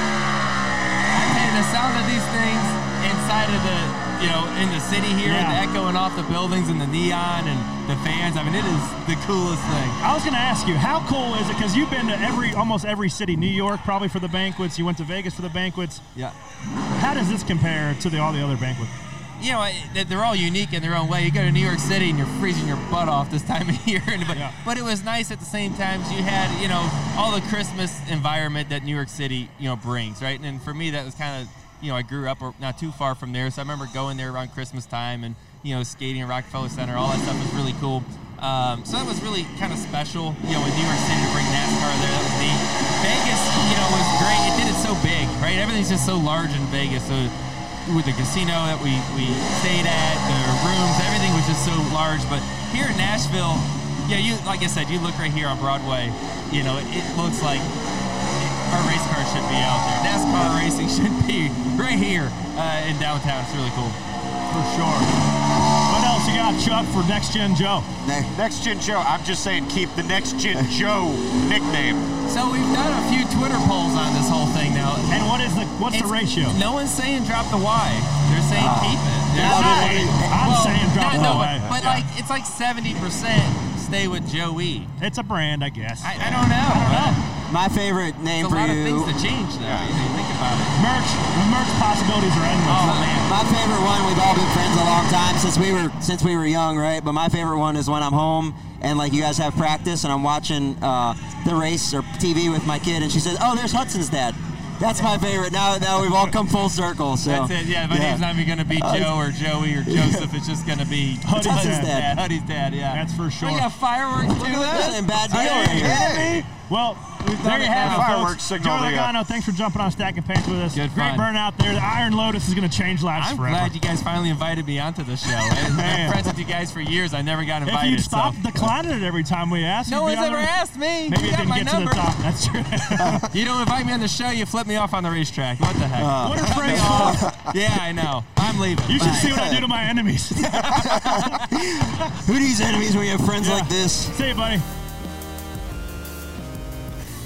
I tell you, the sound of these things inside of the, you know, in the city here, and the echoing off the buildings and the neon and the fans. I mean, it is the coolest thing. I was going to ask you, how cool is it? Because you've been to every, almost every city. New York, probably for the banquets. You went to Vegas for the banquets. Yeah. How does this compare to the, all the other banquets? you know, they- they're all unique in their own way. You go to New York City and you're freezing your butt off this time of year, but, but it was nice at the same time. You had, you know, all the Christmas environment that New York City, you know, brings, right? And for me, that was kind of, you know, I grew up not too far from there, so I remember going there around Christmas time and, you know, skating at Rockefeller Center. All that stuff was really cool. Um, so that was really kind of special, you know, in New York City to bring NASCAR there. That was neat. Vegas, you know, was great. It did it so big, right? Everything's just so large in Vegas. So with the casino that we, we stayed at, the rooms, everything was just so large. But here in Nashville, yeah, you like I said, you look right here on Broadway, you know, it looks like our race cars should be out there. NASCAR racing should be right here uh, in downtown. It's really cool. For sure. What else you got, Chuck, for Next Gen Joe? Next Gen Joe. I'm just saying, keep the Next Gen Joe nickname. So we've done a few Twitter polls on this whole thing now. And what is the what's the ratio? No one's saying drop the Y. They're saying Ah. keep it. Yeah, There's- I'm saying drop no, the no, Y. But, but Yeah. like it's like seventy percent stay with Joey. It's a brand, I guess. I, I don't know. My favorite name There's a for lot you. of things to change though. If you think about it. Merch, the merch possibilities are endless. Oh man. My favorite one. We've all been friends a long time since we were since we were young, right? But my favorite one is when I'm home and like you guys have practice and I'm watching uh, the race or TV with my kid, and she says, "Oh, there's Hudson's dad." That's my favorite. Now, now we've all come full circle. So That's it. Yeah, my name's not even going to be Uh, Joe or Joey or Joseph. It's just going to be Huddy's Huddy's dad. Huddy's dad. Yeah, That's for sure. We got fireworks Look too. at this, and bad deal Are right here. kidding me? Well, there you it have now. it, Fireworks folks. signal Joe the, uh, Logano, thanks for jumping on Stacking Pants with us. Good Great fun. burnout there. The Iron Lotus is going to change lives I'm forever. glad you guys finally invited me onto the show. I've been friends with you guys for years. I never got invited. if invited. you stop so. declining it every time we ask, No you'd be one's on ever there. asked me. Maybe You it got didn't my get number. to the top. That's true. You don't invite me on the show, you flip me off on the racetrack. What the heck? what a phrase. yeah, I know. I'm leaving. You should Bye. see what I do to my enemies. Who these enemies when you have friends Yeah. like this? See you, buddy.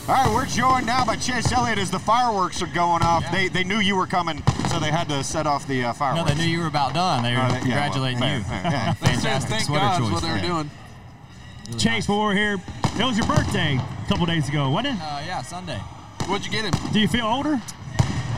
All right, we're joined now by Chase Elliott as the fireworks are going off. They they knew you were coming, so they had to set off the uh, No, they knew you were about done. They were Oh, they- yeah, well, congratulating fair, you. fair, yeah. Fantastic Thank sweater God choice. what they were Yeah. doing. Chase, while we're here, it was your birthday a couple days ago, wasn't it? Uh, yeah, Sunday. What'd you get him? Do you feel older?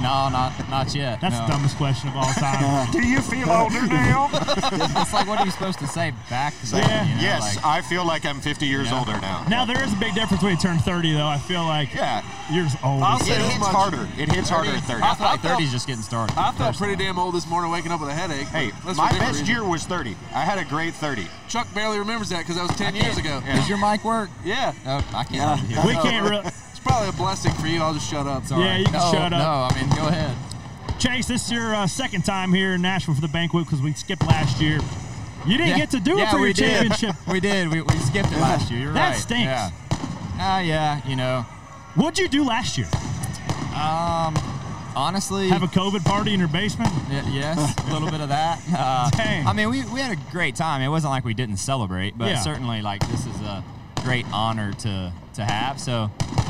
No, not not yet. That's no. the dumbest question of all time. Do you feel older now? it's like what are you supposed to say back then? Yeah. you know, yes, like- I feel like I'm 50 years Yeah. older now. Now there is a big difference when you turn 30, though. I feel like Yeah. you're just old. I'll say It hell. hits much. harder. It hits harder at 30. I feel like 30 is just getting started. I felt pretty damn old this morning waking up with a headache. Hey, my for best reasons. year was 30. I had a great 30. Chuck barely remembers that because that was 10 years ago. Does your mic work? Yeah. Oh, I can't. Yeah. We can't really. It's probably a blessing for you. I'll just shut up. Sorry. Yeah, you can no, shut up. No, I mean, go ahead. Chase, this is your uh, second time here in Nashville for the banquet because we skipped last year. You didn't Yeah. get to do it for we your did. championship. we did. We, we skipped it last year. You're That right. stinks. Yeah. Ah, yeah. You know, What'd you do last year? um, honestly, Have a COVID party in your basement? Y- yes, a little bit of that. Uh, Dang. I mean, we, we had a great time. It wasn't like we didn't celebrate, but Yeah. certainly like this is a great honor to to have. So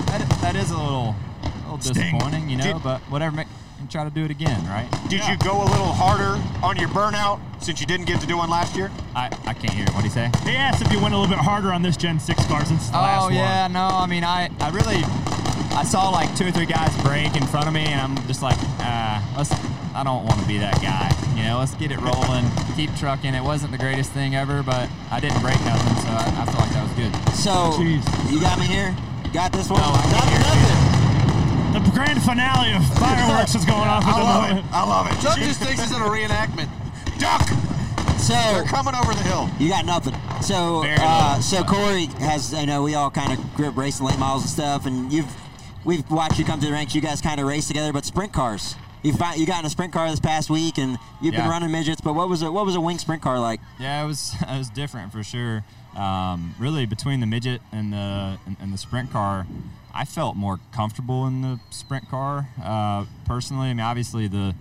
that, that is a little a little disappointing, you know. Did- but whatever, make, and try to do it again, right? Did Yeah. you go a little harder on your burnout since you didn't get to do one last year? I, I can't hear. What do you say? He asked if you went a little bit harder on this Gen 6 car since the last Oh one. yeah, no. I mean, I, I really I saw like two or three guys break in front of me, and I'm just like, uh, let's. I don't want to be that guy. You know, let's get it rolling, keep trucking. It wasn't the greatest thing ever, but I didn't break nothing, so I, I feel like that was good. So Jeez. you got me here. Got this one. No, I can't nothing. hear. The grand finale of fireworks is going off at I the love moment. it. I love it. Chuck just thinks it's in a reenactment. Duck! So They're coming over the hill. You got nothing. So, uh, so Corey has, I know, we all kind of grew up racing late models and stuff, and you've, we've watched you come to the ranks. You guys kind of race together, but sprint cars. you you got in a sprint car this past week, and you've been running midgets. But what was a what was a wing sprint car like? Yeah, it was it was different for sure. Um, really, between the midget and the and, and the sprint car, I felt more comfortable in the sprint car. Uh, personally, I mean, obviously the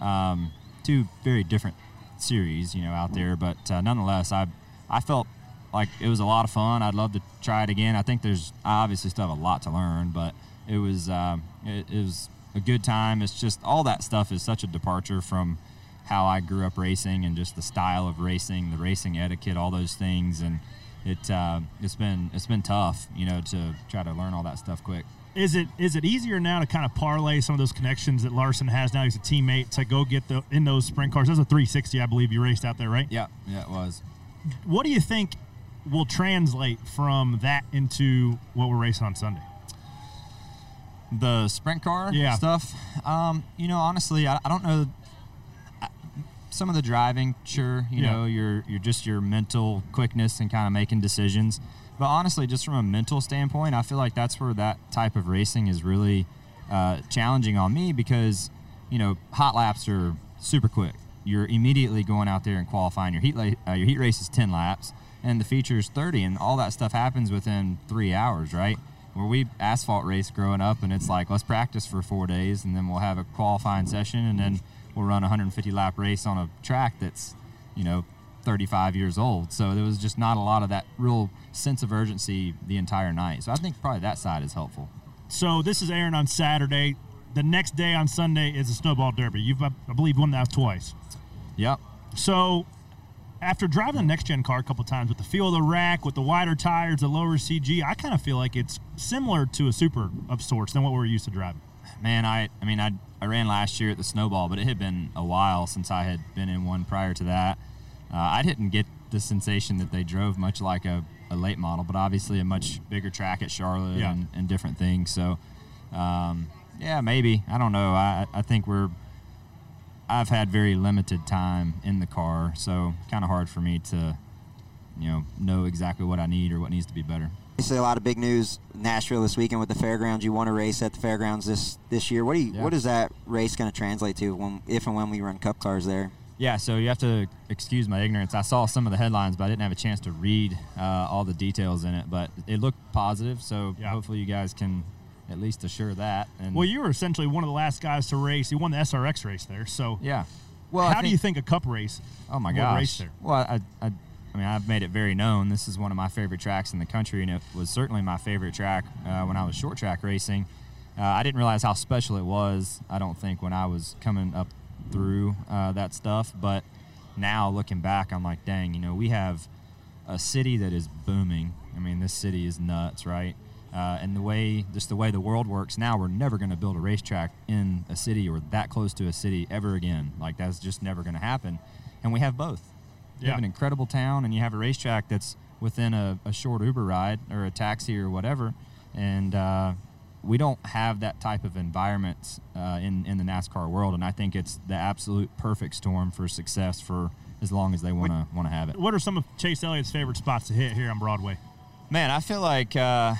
um, two very different series, you know, out there, but uh, nonetheless, I I felt like it was a lot of fun. I'd love to try it again. I think there's I obviously still have a lot to learn, but it was um, it, it was a good time. It's just all that stuff is such a departure from how I grew up racing and just the style of racing, the racing etiquette, all those things, and it uh, it's been it's been tough, you know, to try to learn all that stuff quick. Is it is it easier now to kind of parlay some of those connections that Larson has now? He's a teammate to go get the in those sprint cars. There's a 360, I believe you raced out there, right? Yeah, yeah, it was. What do you think will translate from that into what we're racing on Sunday? The sprint car Yeah. stuff. Um, you know, honestly, I, I don't know. I- Some of the driving, sure, you Yeah. know, your your just your mental quickness and kind of making decisions. But honestly, just from a mental standpoint, I feel like that's where that type of racing is really uh, challenging on me because, you know, hot laps are super quick. You're immediately going out there and qualifying. Your heat la- uh, your heat race is ten laps, and the feature is thirty, and all that stuff happens within three hours, right? Where we asphalt race growing up, and it's like let's practice for four days, and then we'll have a qualifying session, and then we'll run a 150 lap race on a track that's, you know, 35 years old. So there was just not a lot of that real sense of urgency the entire night. So I think probably that side is helpful. So this is Aaron on Saturday. The next day on Sunday is the Snowball Derby. You've, I believe, won that twice. Yep. So after driving the next gen car a couple times with the feel of the rack, with the wider tires, the lower CG, I kind of feel like it's similar to a super of sorts than what we're used to driving. Man, I I mean I I ran last year at the Snowball, but it had been a while since I had been in one prior to that. Uh, I didn't get the sensation that they drove much like a, a late model, but obviously a much bigger track at Charlotte Yeah. and, and different things. So, um, yeah, maybe I don't know. I I think we're I've had very limited time in the car, so kind of hard for me to you know know exactly what I need or what needs to be better. Obviously, a lot of big news Nashville this weekend with the fairgrounds. You won a race at the fairgrounds this this year. What do you Yeah. what is that race going to translate to when if and when we run Cup cars there? Yeah, so you have to excuse my ignorance. I saw some of the headlines, but I didn't have a chance to read uh, all the details in it. But it looked positive, so hopefully you guys can at least assure that. And Well, you were essentially one of the last guys to race. You won the SRX race there. So yeah. Well, how do you think a Cup race? Oh my gosh! race there? Well, I, I, I mean, I've made it very known. This is one of my favorite tracks in the country, and it was certainly my favorite track uh, when I was short track racing. Uh, I didn't realize how special it was. I don't think when I was coming up through uh, that stuff, but now looking back, I'm like, dang, you know, we have a city that is booming. I mean, this city is nuts, right? Uh, and the way, just the way the world works now, we're never going to build a racetrack in a city or that close to a city ever again. Like that's just never going to happen. And we have both. You have an incredible town, and you have a racetrack that's within a, a short Uber ride or a taxi or whatever. And uh, we don't have that type of environment uh, in in the NASCAR world. And I think it's the absolute perfect storm for success for as long as they want to want to have it. What are some of Chase Elliott's favorite spots to hit here on Broadway? Man, I feel like uh,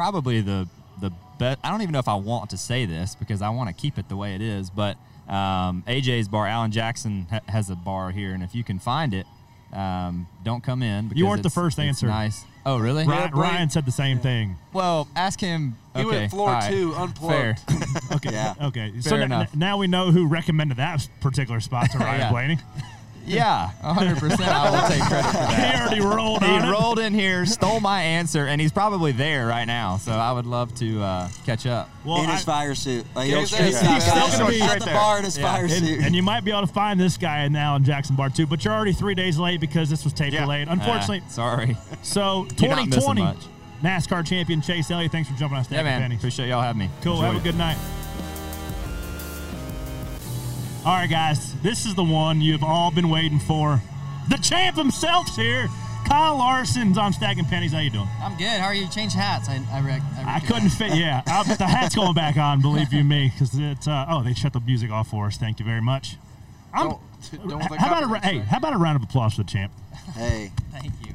probably the the best. I don't even know if I want to say this because I want to keep it the way it is. But um, AJ's bar, Alan Jackson ha- has a bar here, and if you can find it, um, don't come in. Because You weren't the first answer. Nice. Oh, really? Ryan, Ryan said the same thing. Well, ask him. He okay, went floor all right, two, unplugged. Okay. Yeah. Okay. so Fair n- now we know who recommended that particular spot to Ryan Yeah. Blaney. Yeah, 100%. I will take credit for that. He already rolled He on it. rolled in here, stole my answer, and he's probably there right now. So I would love to uh, catch up. Well, in I- his fire suit. Like, Yeah, he's, he's he's there. not He's still gonna be be at the there. bar in his Yeah. fire And, suit. and you might be able to find this guy now in Jackson Bar too, but you're already three days late because this was tape delayed. Unfortunately, Ah, sorry. so You're not missing 2020 much. NASCAR champion Chase Elliott. Thanks for jumping on Stack Yeah, man. Pennies. Appreciate y'all having me. Cool. Enjoy Have a it. good night. All right, guys. This is the one you've all been waiting for. The champ himself's here. Kyle Larson's on Stacking Pennies. How you doing? I'm good. How are you? Change hats. I I, rec- I, I couldn't fit. Yeah, but the hat's going back on. Believe you me, because it's. Uh, oh, they shut the music off for us. Thank you very much. I'm, Don't- don't how about a hey? How about a round of applause for the champ? hey, Thank you.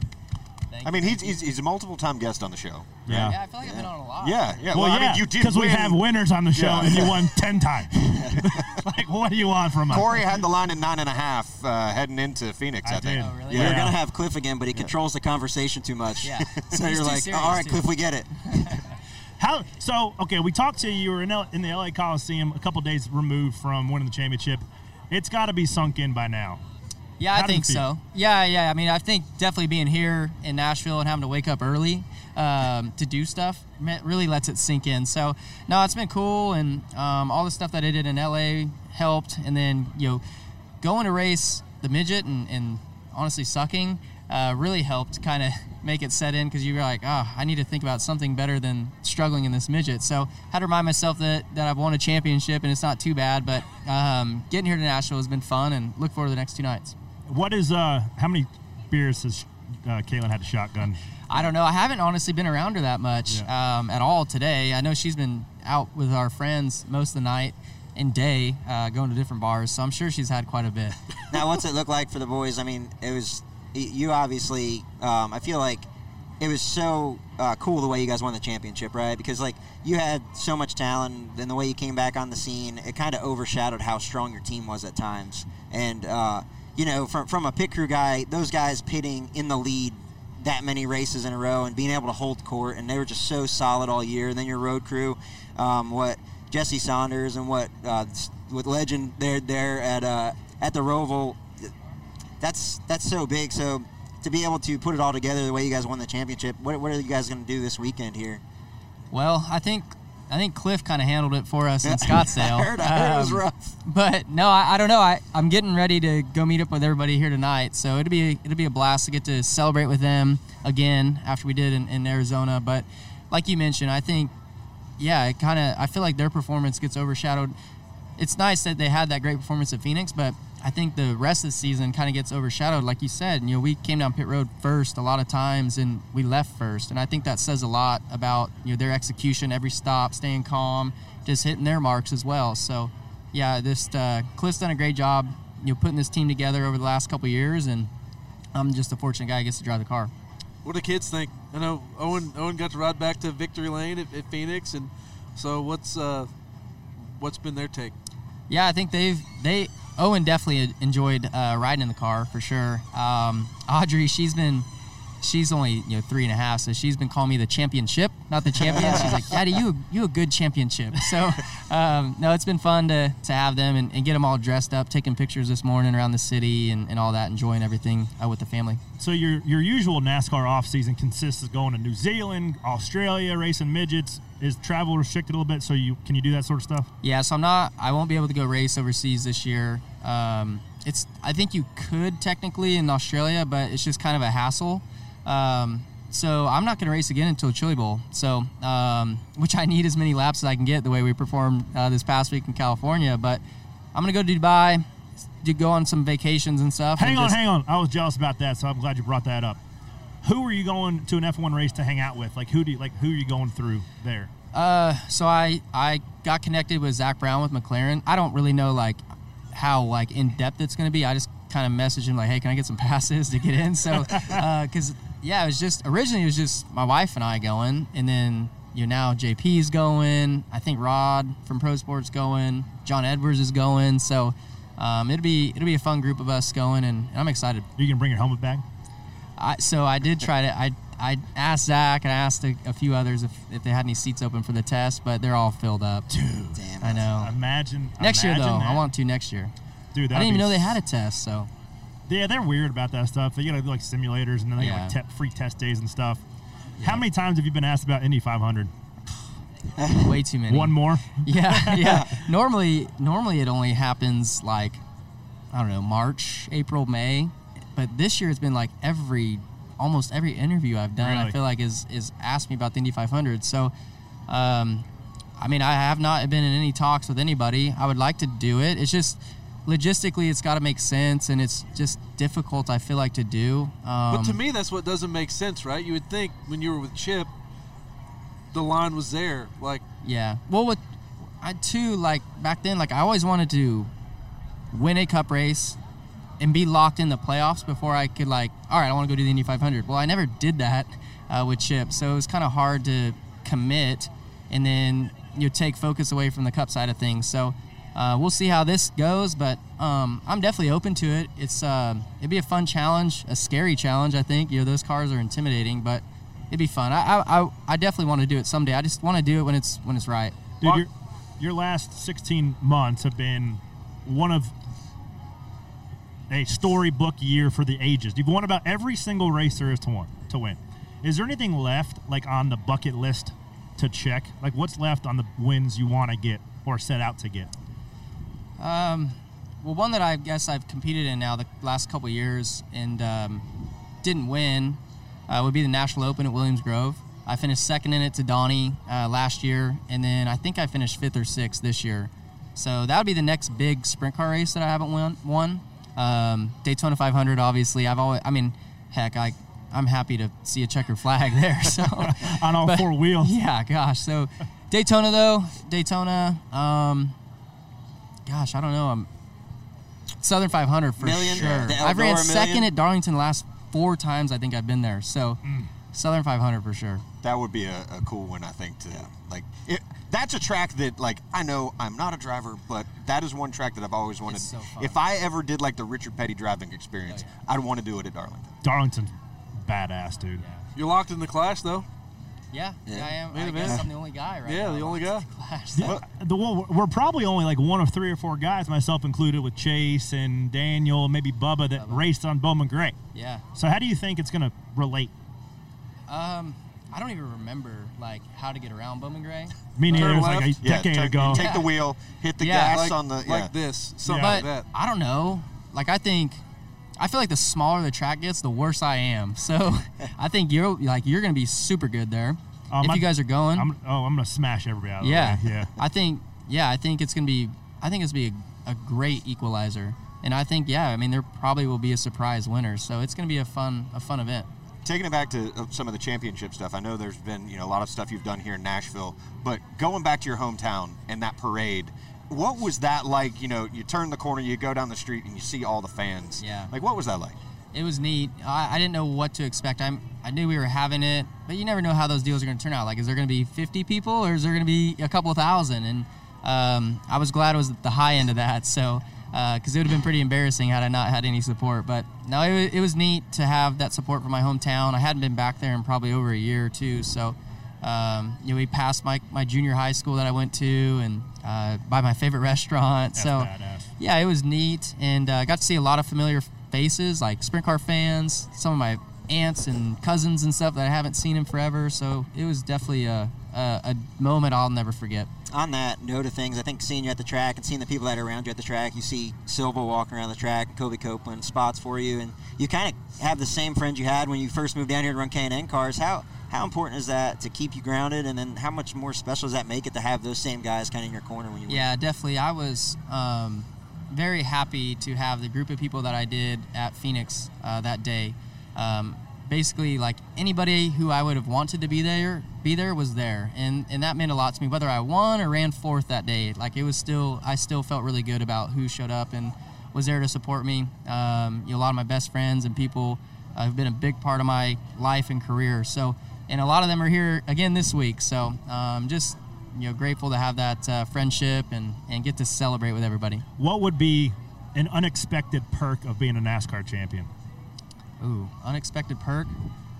I mean, he's, he's he's a multiple time guest on the show. Yeah. Yeah, I feel like I've been on a lot. Yeah, yeah. Well, Well, yeah, I mean, you did because we win. have winners on the show, Yeah. and you won ten times. like, what do you want from us? Corey had the line at nine and a half uh, heading into Phoenix. I, I think. did. Oh, really? We were gonna have Cliff again, but he controls the conversation too much. Yeah. so He's you're too like, serious, all right, too." Cliff, we get it. How so? Okay, we talked to you. You were in, L, in the LA Coliseum, a couple days removed from winning the championship. It's got to be sunk in by now. Yeah, How I think so. Yeah, yeah. I mean, I think definitely being here in Nashville and having to wake up early um, to do stuff really lets it sink in. So, no, it's been cool, and um, all the stuff that I did in LA helped. And then, you know, going to race the midget and, and honestly sucking uh, really helped kind of make it set in because you were like, oh, I need to think about something better than struggling in this midget. So, I had to remind myself that, that I've won a championship and it's not too bad. But um, getting here to Nashville has been fun, and look forward to the next two nights. What is uh? How many beers has uh, Katelyn had to shotgun? I don't know. I haven't honestly been around her that much um, at all today. I know she's been out with our friends most of the night and day, uh, going to different bars. So I'm sure she's had quite a bit. now, what's it look like for the boys? I mean, it was you obviously. Um, I feel like it was so uh, cool the way you guys won the championship, right? Because like you had so much talent, and the way you came back on the scene, it kind of overshadowed how strong your team was at times. And uh, you know, from from a pit crew guy, those guys pitting in the lead that many races in a row and being able to hold court, and they were just so solid all year. And then your road crew, um, what Jesse Saunders and what uh, with Legend there there at uh, at the Roval, that's that's so big. So to be able to put it all together the way you guys won the championship, what, what are you guys going to do this weekend here? Well, I think I think Cliff kind of handled it for us in Scottsdale. I heard- I heard it was Um, rough. But no, I, I don't know. I, I'm getting ready to go meet up with everybody here tonight, so it'll be it'll be a blast to get to celebrate with them again after we did in, in Arizona. But like you mentioned, I think yeah, it kind of I feel like their performance gets overshadowed. It's nice that they had that great performance at Phoenix, but I think the rest of the season kind of gets overshadowed. Like you said, you know, we came down pit road first a lot of times, and we left first, and I think that says a lot about you know their execution, every stop, staying calm, just hitting their marks as well. So, yeah, this uh, Cliff's done a great job, you know, putting this team together over the last couple years, and I'm just a fortunate guy who gets to drive the car. What do kids think? I know Owen Owen got to ride back to Victory Lane at, at Phoenix, and so what's uh, what's been their take? Yeah, I think they've they Owen definitely enjoyed uh, riding in the car for sure. Um, Audrey, she's been she's only you know three and a half, so she's been calling me the championship, not the champion. she's like, Daddy, you you a good championship. So um, no, it's been fun to to have them and, and get them all dressed up, taking pictures this morning around the city and, and all that, enjoying everything uh, with the family. So your your usual NASCAR off season consists of going to New Zealand, Australia, racing midgets. Is travel restricted a little bit? So you can you do that sort of stuff? Yeah, so I'm not. I won't be able to go race overseas this year. Um, it's. I think you could technically in Australia, but it's just kind of a hassle. Um, so I'm not going to race again until Chili Bowl. So, um, which I need as many laps as I can get the way we performed uh, this past week in California. But I'm going to go to Dubai, to go on some vacations and stuff. Hang and on, just- hang on. I was jealous about that, so I'm glad you brought that up. Who are you going to an F1 race to hang out with? Like who do you, like who are you going through there? Uh, so I I got connected with Zak Brown with McLaren. I don't really know like how like in depth it's going to be. I just kind of messaged him like, hey, can I get some passes to get in? So, because yeah, it was just originally it was just my wife and I going, and then you know now JP's going. I think Rod from Pro Sports going. John Edwards is going. So. Um, it'll be it'll be a fun group of us going, and, and I'm excited. You can bring your helmet bag. I, so I did try to. I I asked Zak and I asked a, a few others if, if they had any seats open for the test, but they're all filled up. Dude, damn. I know. Imagine Next year though, that. I want to next year. Dude, I didn't even know they had a test. So Yeah, they're weird about that stuff. They gotta do like simulators and then they Yeah. got like te- free test days and stuff. How many times have you been asked about Indy 500? way too many. One more. Yeah, yeah. normally, normally it only happens like I don't know March, April, May, but this year it's been like every almost every interview I've done. I feel like is is asked me about the Indy 500. So, um, I mean, I have not been in any talks with anybody. I would like to do it. It's just logistically, it's got to make sense, and it's just difficult. I feel like to do. Um, but to me, that's what doesn't make sense, right? You would think when you were with Chip, the line was there. Like, Yeah. Well, with I too like back then, like I always wanted to win a cup race, and be locked in the playoffs before I could like, all right, I want to go do the Indy 500. Well, I never did that uh, with Chip, so it was kind of hard to commit, and then you take focus away from the Cup side of things. So uh, we'll see how this goes, but um, I'm definitely open to it. It's uh, it'd be a fun challenge, a scary challenge. I think you know those cars are intimidating, but it'd be fun. I I, I, I definitely want to do it someday. I just want to do it when it's when it's right. Dude, your, your last 16 months have been one of a storybook year for the ages. You've won about every single race there is to win. To win, is there anything left like on the bucket list to check? Like what's left on the wins you want to get or set out to get? Um, well, one that I guess I've competed in now the last couple years and um, didn't win uh, would be the National Open at Williams Grove. I finished second in it to Donny uh, last year, and then I think I finished fifth or sixth this year. So that would be the next big sprint car race that I haven't won. won. Um, Daytona 500, obviously. I've always, I mean, heck, I, I'm happy to see a checker flag there. So on all but- four wheels. Yeah, gosh. So Daytona though, Daytona. Um, gosh, I don't know. I'm Southern 500 for Million? sure. The I've ran Eldora second Million? at Darlington last four times. I think I've been there. So Mm. Southern 500 for sure. That would be a, a cool one, I think. To like, it, that's a track that like I know I'm not a driver, but that is one track that I've always wanted. so fun. if I ever did like the Richard Petty driving experience, I'd want to do it at Darlington. Darlington's badass, dude. You're locked in the clash, though. Yeah, yeah, I am. Yeah, I guess I'm the only guy right Yeah, now. the only guy. Yeah, the one, we're probably only like one of three or four guys, myself included, with Chase and Daniel, and maybe Bubba, that raced on Bowman Gray. Yeah. So how do you think it's going to relate? Um, I don't even remember like how to get around Bowman Gray. Me neither. Turn It was like a left. Yeah, decade turn- ago. take the wheel, hit the Yeah. gas Like- on the yeah. like this, something but like that. I don't know. Like I think, I feel like the smaller the track gets, the worse I am. So I think you're like you're gonna be super good there Um, if I- you guys are going. I'm, oh, I'm going to smash everybody out of yeah, the way. Yeah. I think yeah, I think it's gonna be. I think it's gonna be a, a great equalizer, and I think yeah, I mean there probably will be a surprise winner. So it's gonna be a fun a fun event. Taking it back to uh, some of the championship stuff, I know there's been you know a lot of stuff you've done here in Nashville, but going back to your hometown and that parade, what was that like? You know, you turn the corner, you go down the street, and you see all the fans. Yeah. Like, what was that like? It was neat. I, I didn't know what to expect. I'm, I knew we were having it, but you never know how those deals are going to turn out. Like, is there going to be 50 people or is there going to be a couple thousand? And um, I was glad it was at the high end of that. So, because it would have been pretty embarrassing had I not had any support. But no, it, it was neat to have that support from my hometown. I hadn't been back there in probably over a year or two. So, um, you know, we passed my, my junior high school that I went to and uh, by my favorite restaurant. That's so, badass. yeah, it was neat, and uh, got to see a lot of familiar faces, like sprint car fans, some of my aunts and cousins and stuff that I haven't seen in forever. So it was definitely a, a, a moment I'll never forget. On that note of things, I think seeing you at the track and seeing the people that are around you at the track, you see Silva walking around the track, Kobe Copeland spots for you, and you kind of have the same friends you had when you first moved down here to run K&N cars. How how important is that to keep you grounded, and then how much more special does that make it to have those same guys kind of in your corner when you? Yeah, definitely. I was um, very happy to have the group of people that I did at Phoenix uh, that day. Um, basically, like anybody who I would have wanted to be there, be there was there, and and that meant a lot to me. Whether I won or ran fourth that day, like it was still, I still felt really good about who showed up and was there to support me. Um, you know, a lot of my best friends and people uh, have been a big part of my life and career. So, and a lot of them are here again this week. So, um, just you know, grateful to have that uh, friendship and and get to celebrate with everybody. What would be an unexpected perk of being a NASCAR champion? Ooh, unexpected perk.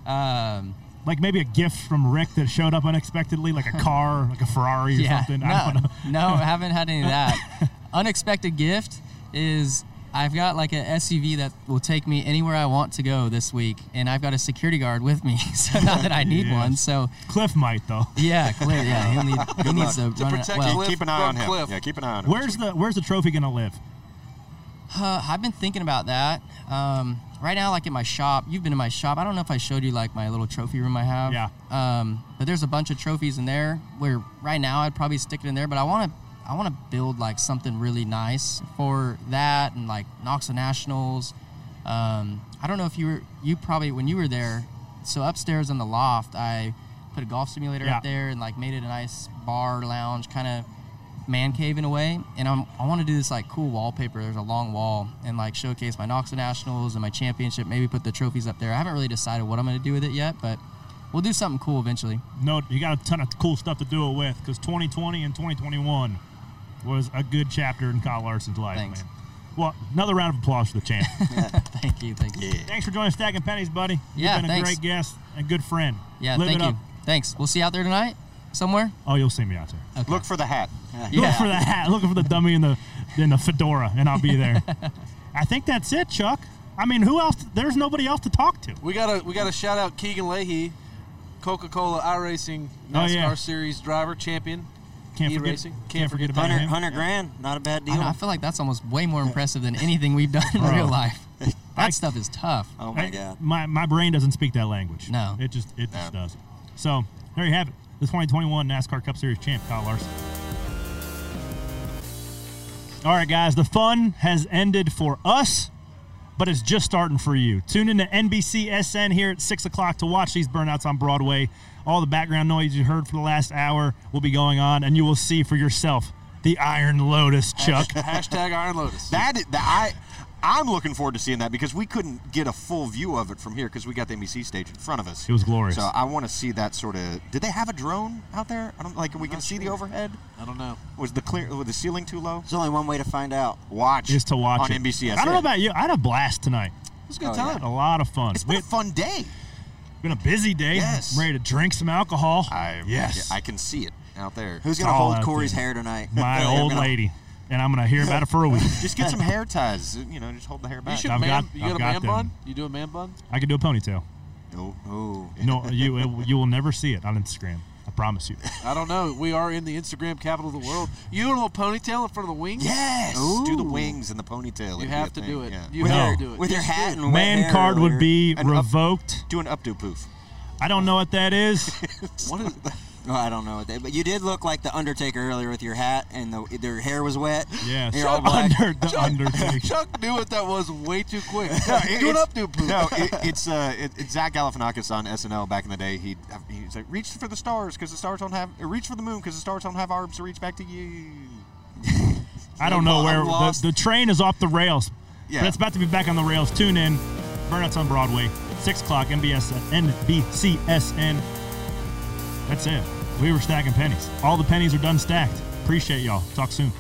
Um, like maybe a gift from Rick that showed up unexpectedly, like a car, like a Ferrari or yeah, something. No, I don't know. no, I haven't had any of that. unexpected gift is I've got like a SUV that will take me anywhere I want to go this week, and I've got a security guard with me. So not that I need Yes. one. So Cliff might though. yeah, Cliff. Yeah, he'll need. He needs to, luck. To run it protect well. you, keep an eye on him. Yeah, keep an eye on him. Where's the Where's the trophy gonna live? Uh, I've been thinking about that. Um, right now, like in my shop, you've been in my shop. I don't know if I showed you like my little trophy room I have. Yeah. Um, but there's a bunch of trophies in there. Where right now I'd probably stick it in there, but I want to. I want to build like something really nice for that and like Knoxville Nationals. Um, I don't know if you were you probably when you were there. So upstairs in the loft, I put a golf simulator Yeah. up there and like made it a nice bar lounge kind of man cave in a way, and I'm, I want to do this like cool wallpaper. There's a long wall and like showcase my Knoxville Nationals and my championship. Maybe put the trophies up there. I haven't really decided what I'm going to do with it yet, but we'll do something cool eventually. No, you got a ton of cool stuff to do it with because 2020 and 2021 was a good chapter in Kyle Larson's life, Thanks. man. Well, another round of applause for the champ. thank you, thank you. Thanks for joining Stacking Pennies, buddy. You've Yeah, been a thanks. great guest and good friend. Yeah, Live thank it you. up. Thanks. We'll see you out there tonight somewhere. Oh, you'll see me out there. Look for the hat. Look for the hat. Looking for the dummy in the in the fedora, and I'll be there. I think that's it, Chuck. I mean, who else? There's nobody else to talk to. We got to we got to shout out Keegan Leahy, Coca-Cola iRacing Oh, NASCAR yeah. Series driver champion. Can't E forget- racing. can't forget about Hundred him. hundred grand, not a bad I, deal. know, I feel like that's almost way more impressive than anything we've done in Bro. real life. That stuff is tough. Oh my I- god. My my brain doesn't speak that language. No. it just it just doesn't. So there you have it. The 2021 NASCAR Cup Series champ, Kyle Larson. All right, guys, the fun has ended for us, but it's just starting for you. Tune in to NBCSN here at 6 o'clock to watch these burnouts on Broadway. All the background noise you heard for the last hour will be going on, and you will see for yourself the Iron Lotus, Chuck. Hashtag Iron Lotus. That, is- that I I'm looking forward to seeing that because we couldn't get a full view of it from here because we got the NBC stage in front of us. It was glorious. So I want to see that sort of. Did they have a drone out there? I don't like. We can see the overhead. I don't know. Was the clear? Was the ceiling too low? There's only one way to find out. Watch Is to watch on it. NBC. I don't know about you. I had a blast tonight. It was a good Oh, time. A lot of fun. It's been a fun day. Been a busy day. Yes. I'm ready to drink some alcohol. I, yes. I can see it out there. Who's It's gonna hold Corey's there. hair tonight? My I'm old gonna- lady. And I'm gonna hear about it for a week. Just get some hair ties. You know, just hold the hair You back. should I've man. got- you I've got a got man them. bun? You do a man bun? I could do a ponytail. Oh, oh. No, you you will never see it on Instagram. I promise you. I don't know. We are in the Instagram capital of the world. You want a little ponytail in front of the wings? Yes. Do the Ooh. wings and the ponytail. You It'd be have a to thing, do it. Yeah. You with No. have your, to do it. with your Just do hat it. and wet Man hair card would be An up- revoked. Do an updo poof. I don't know what that is. What is Oh, I don't know what they, but you did look like the Undertaker earlier with your hat and the their hair was wet. Yeah, You're all black. under the Undertaker. Chuck knew what that was way too quick. No, it- do it it's- up, poop. No, it, it's uh, it, it's Zach Galifianakis on SNL back in the day. He he's like, reach for the stars because the stars don't have, reach for the moon because the stars don't have arms to reach back to you. I don't know where the, the train is off the rails. Yeah. But it's about to be back on the rails. Tune in. Burnouts on Broadway. 6 o'clock, NBS, NBCSN. That's it. We were stacking pennies. All the pennies are done stacked. Appreciate y'all. Talk soon.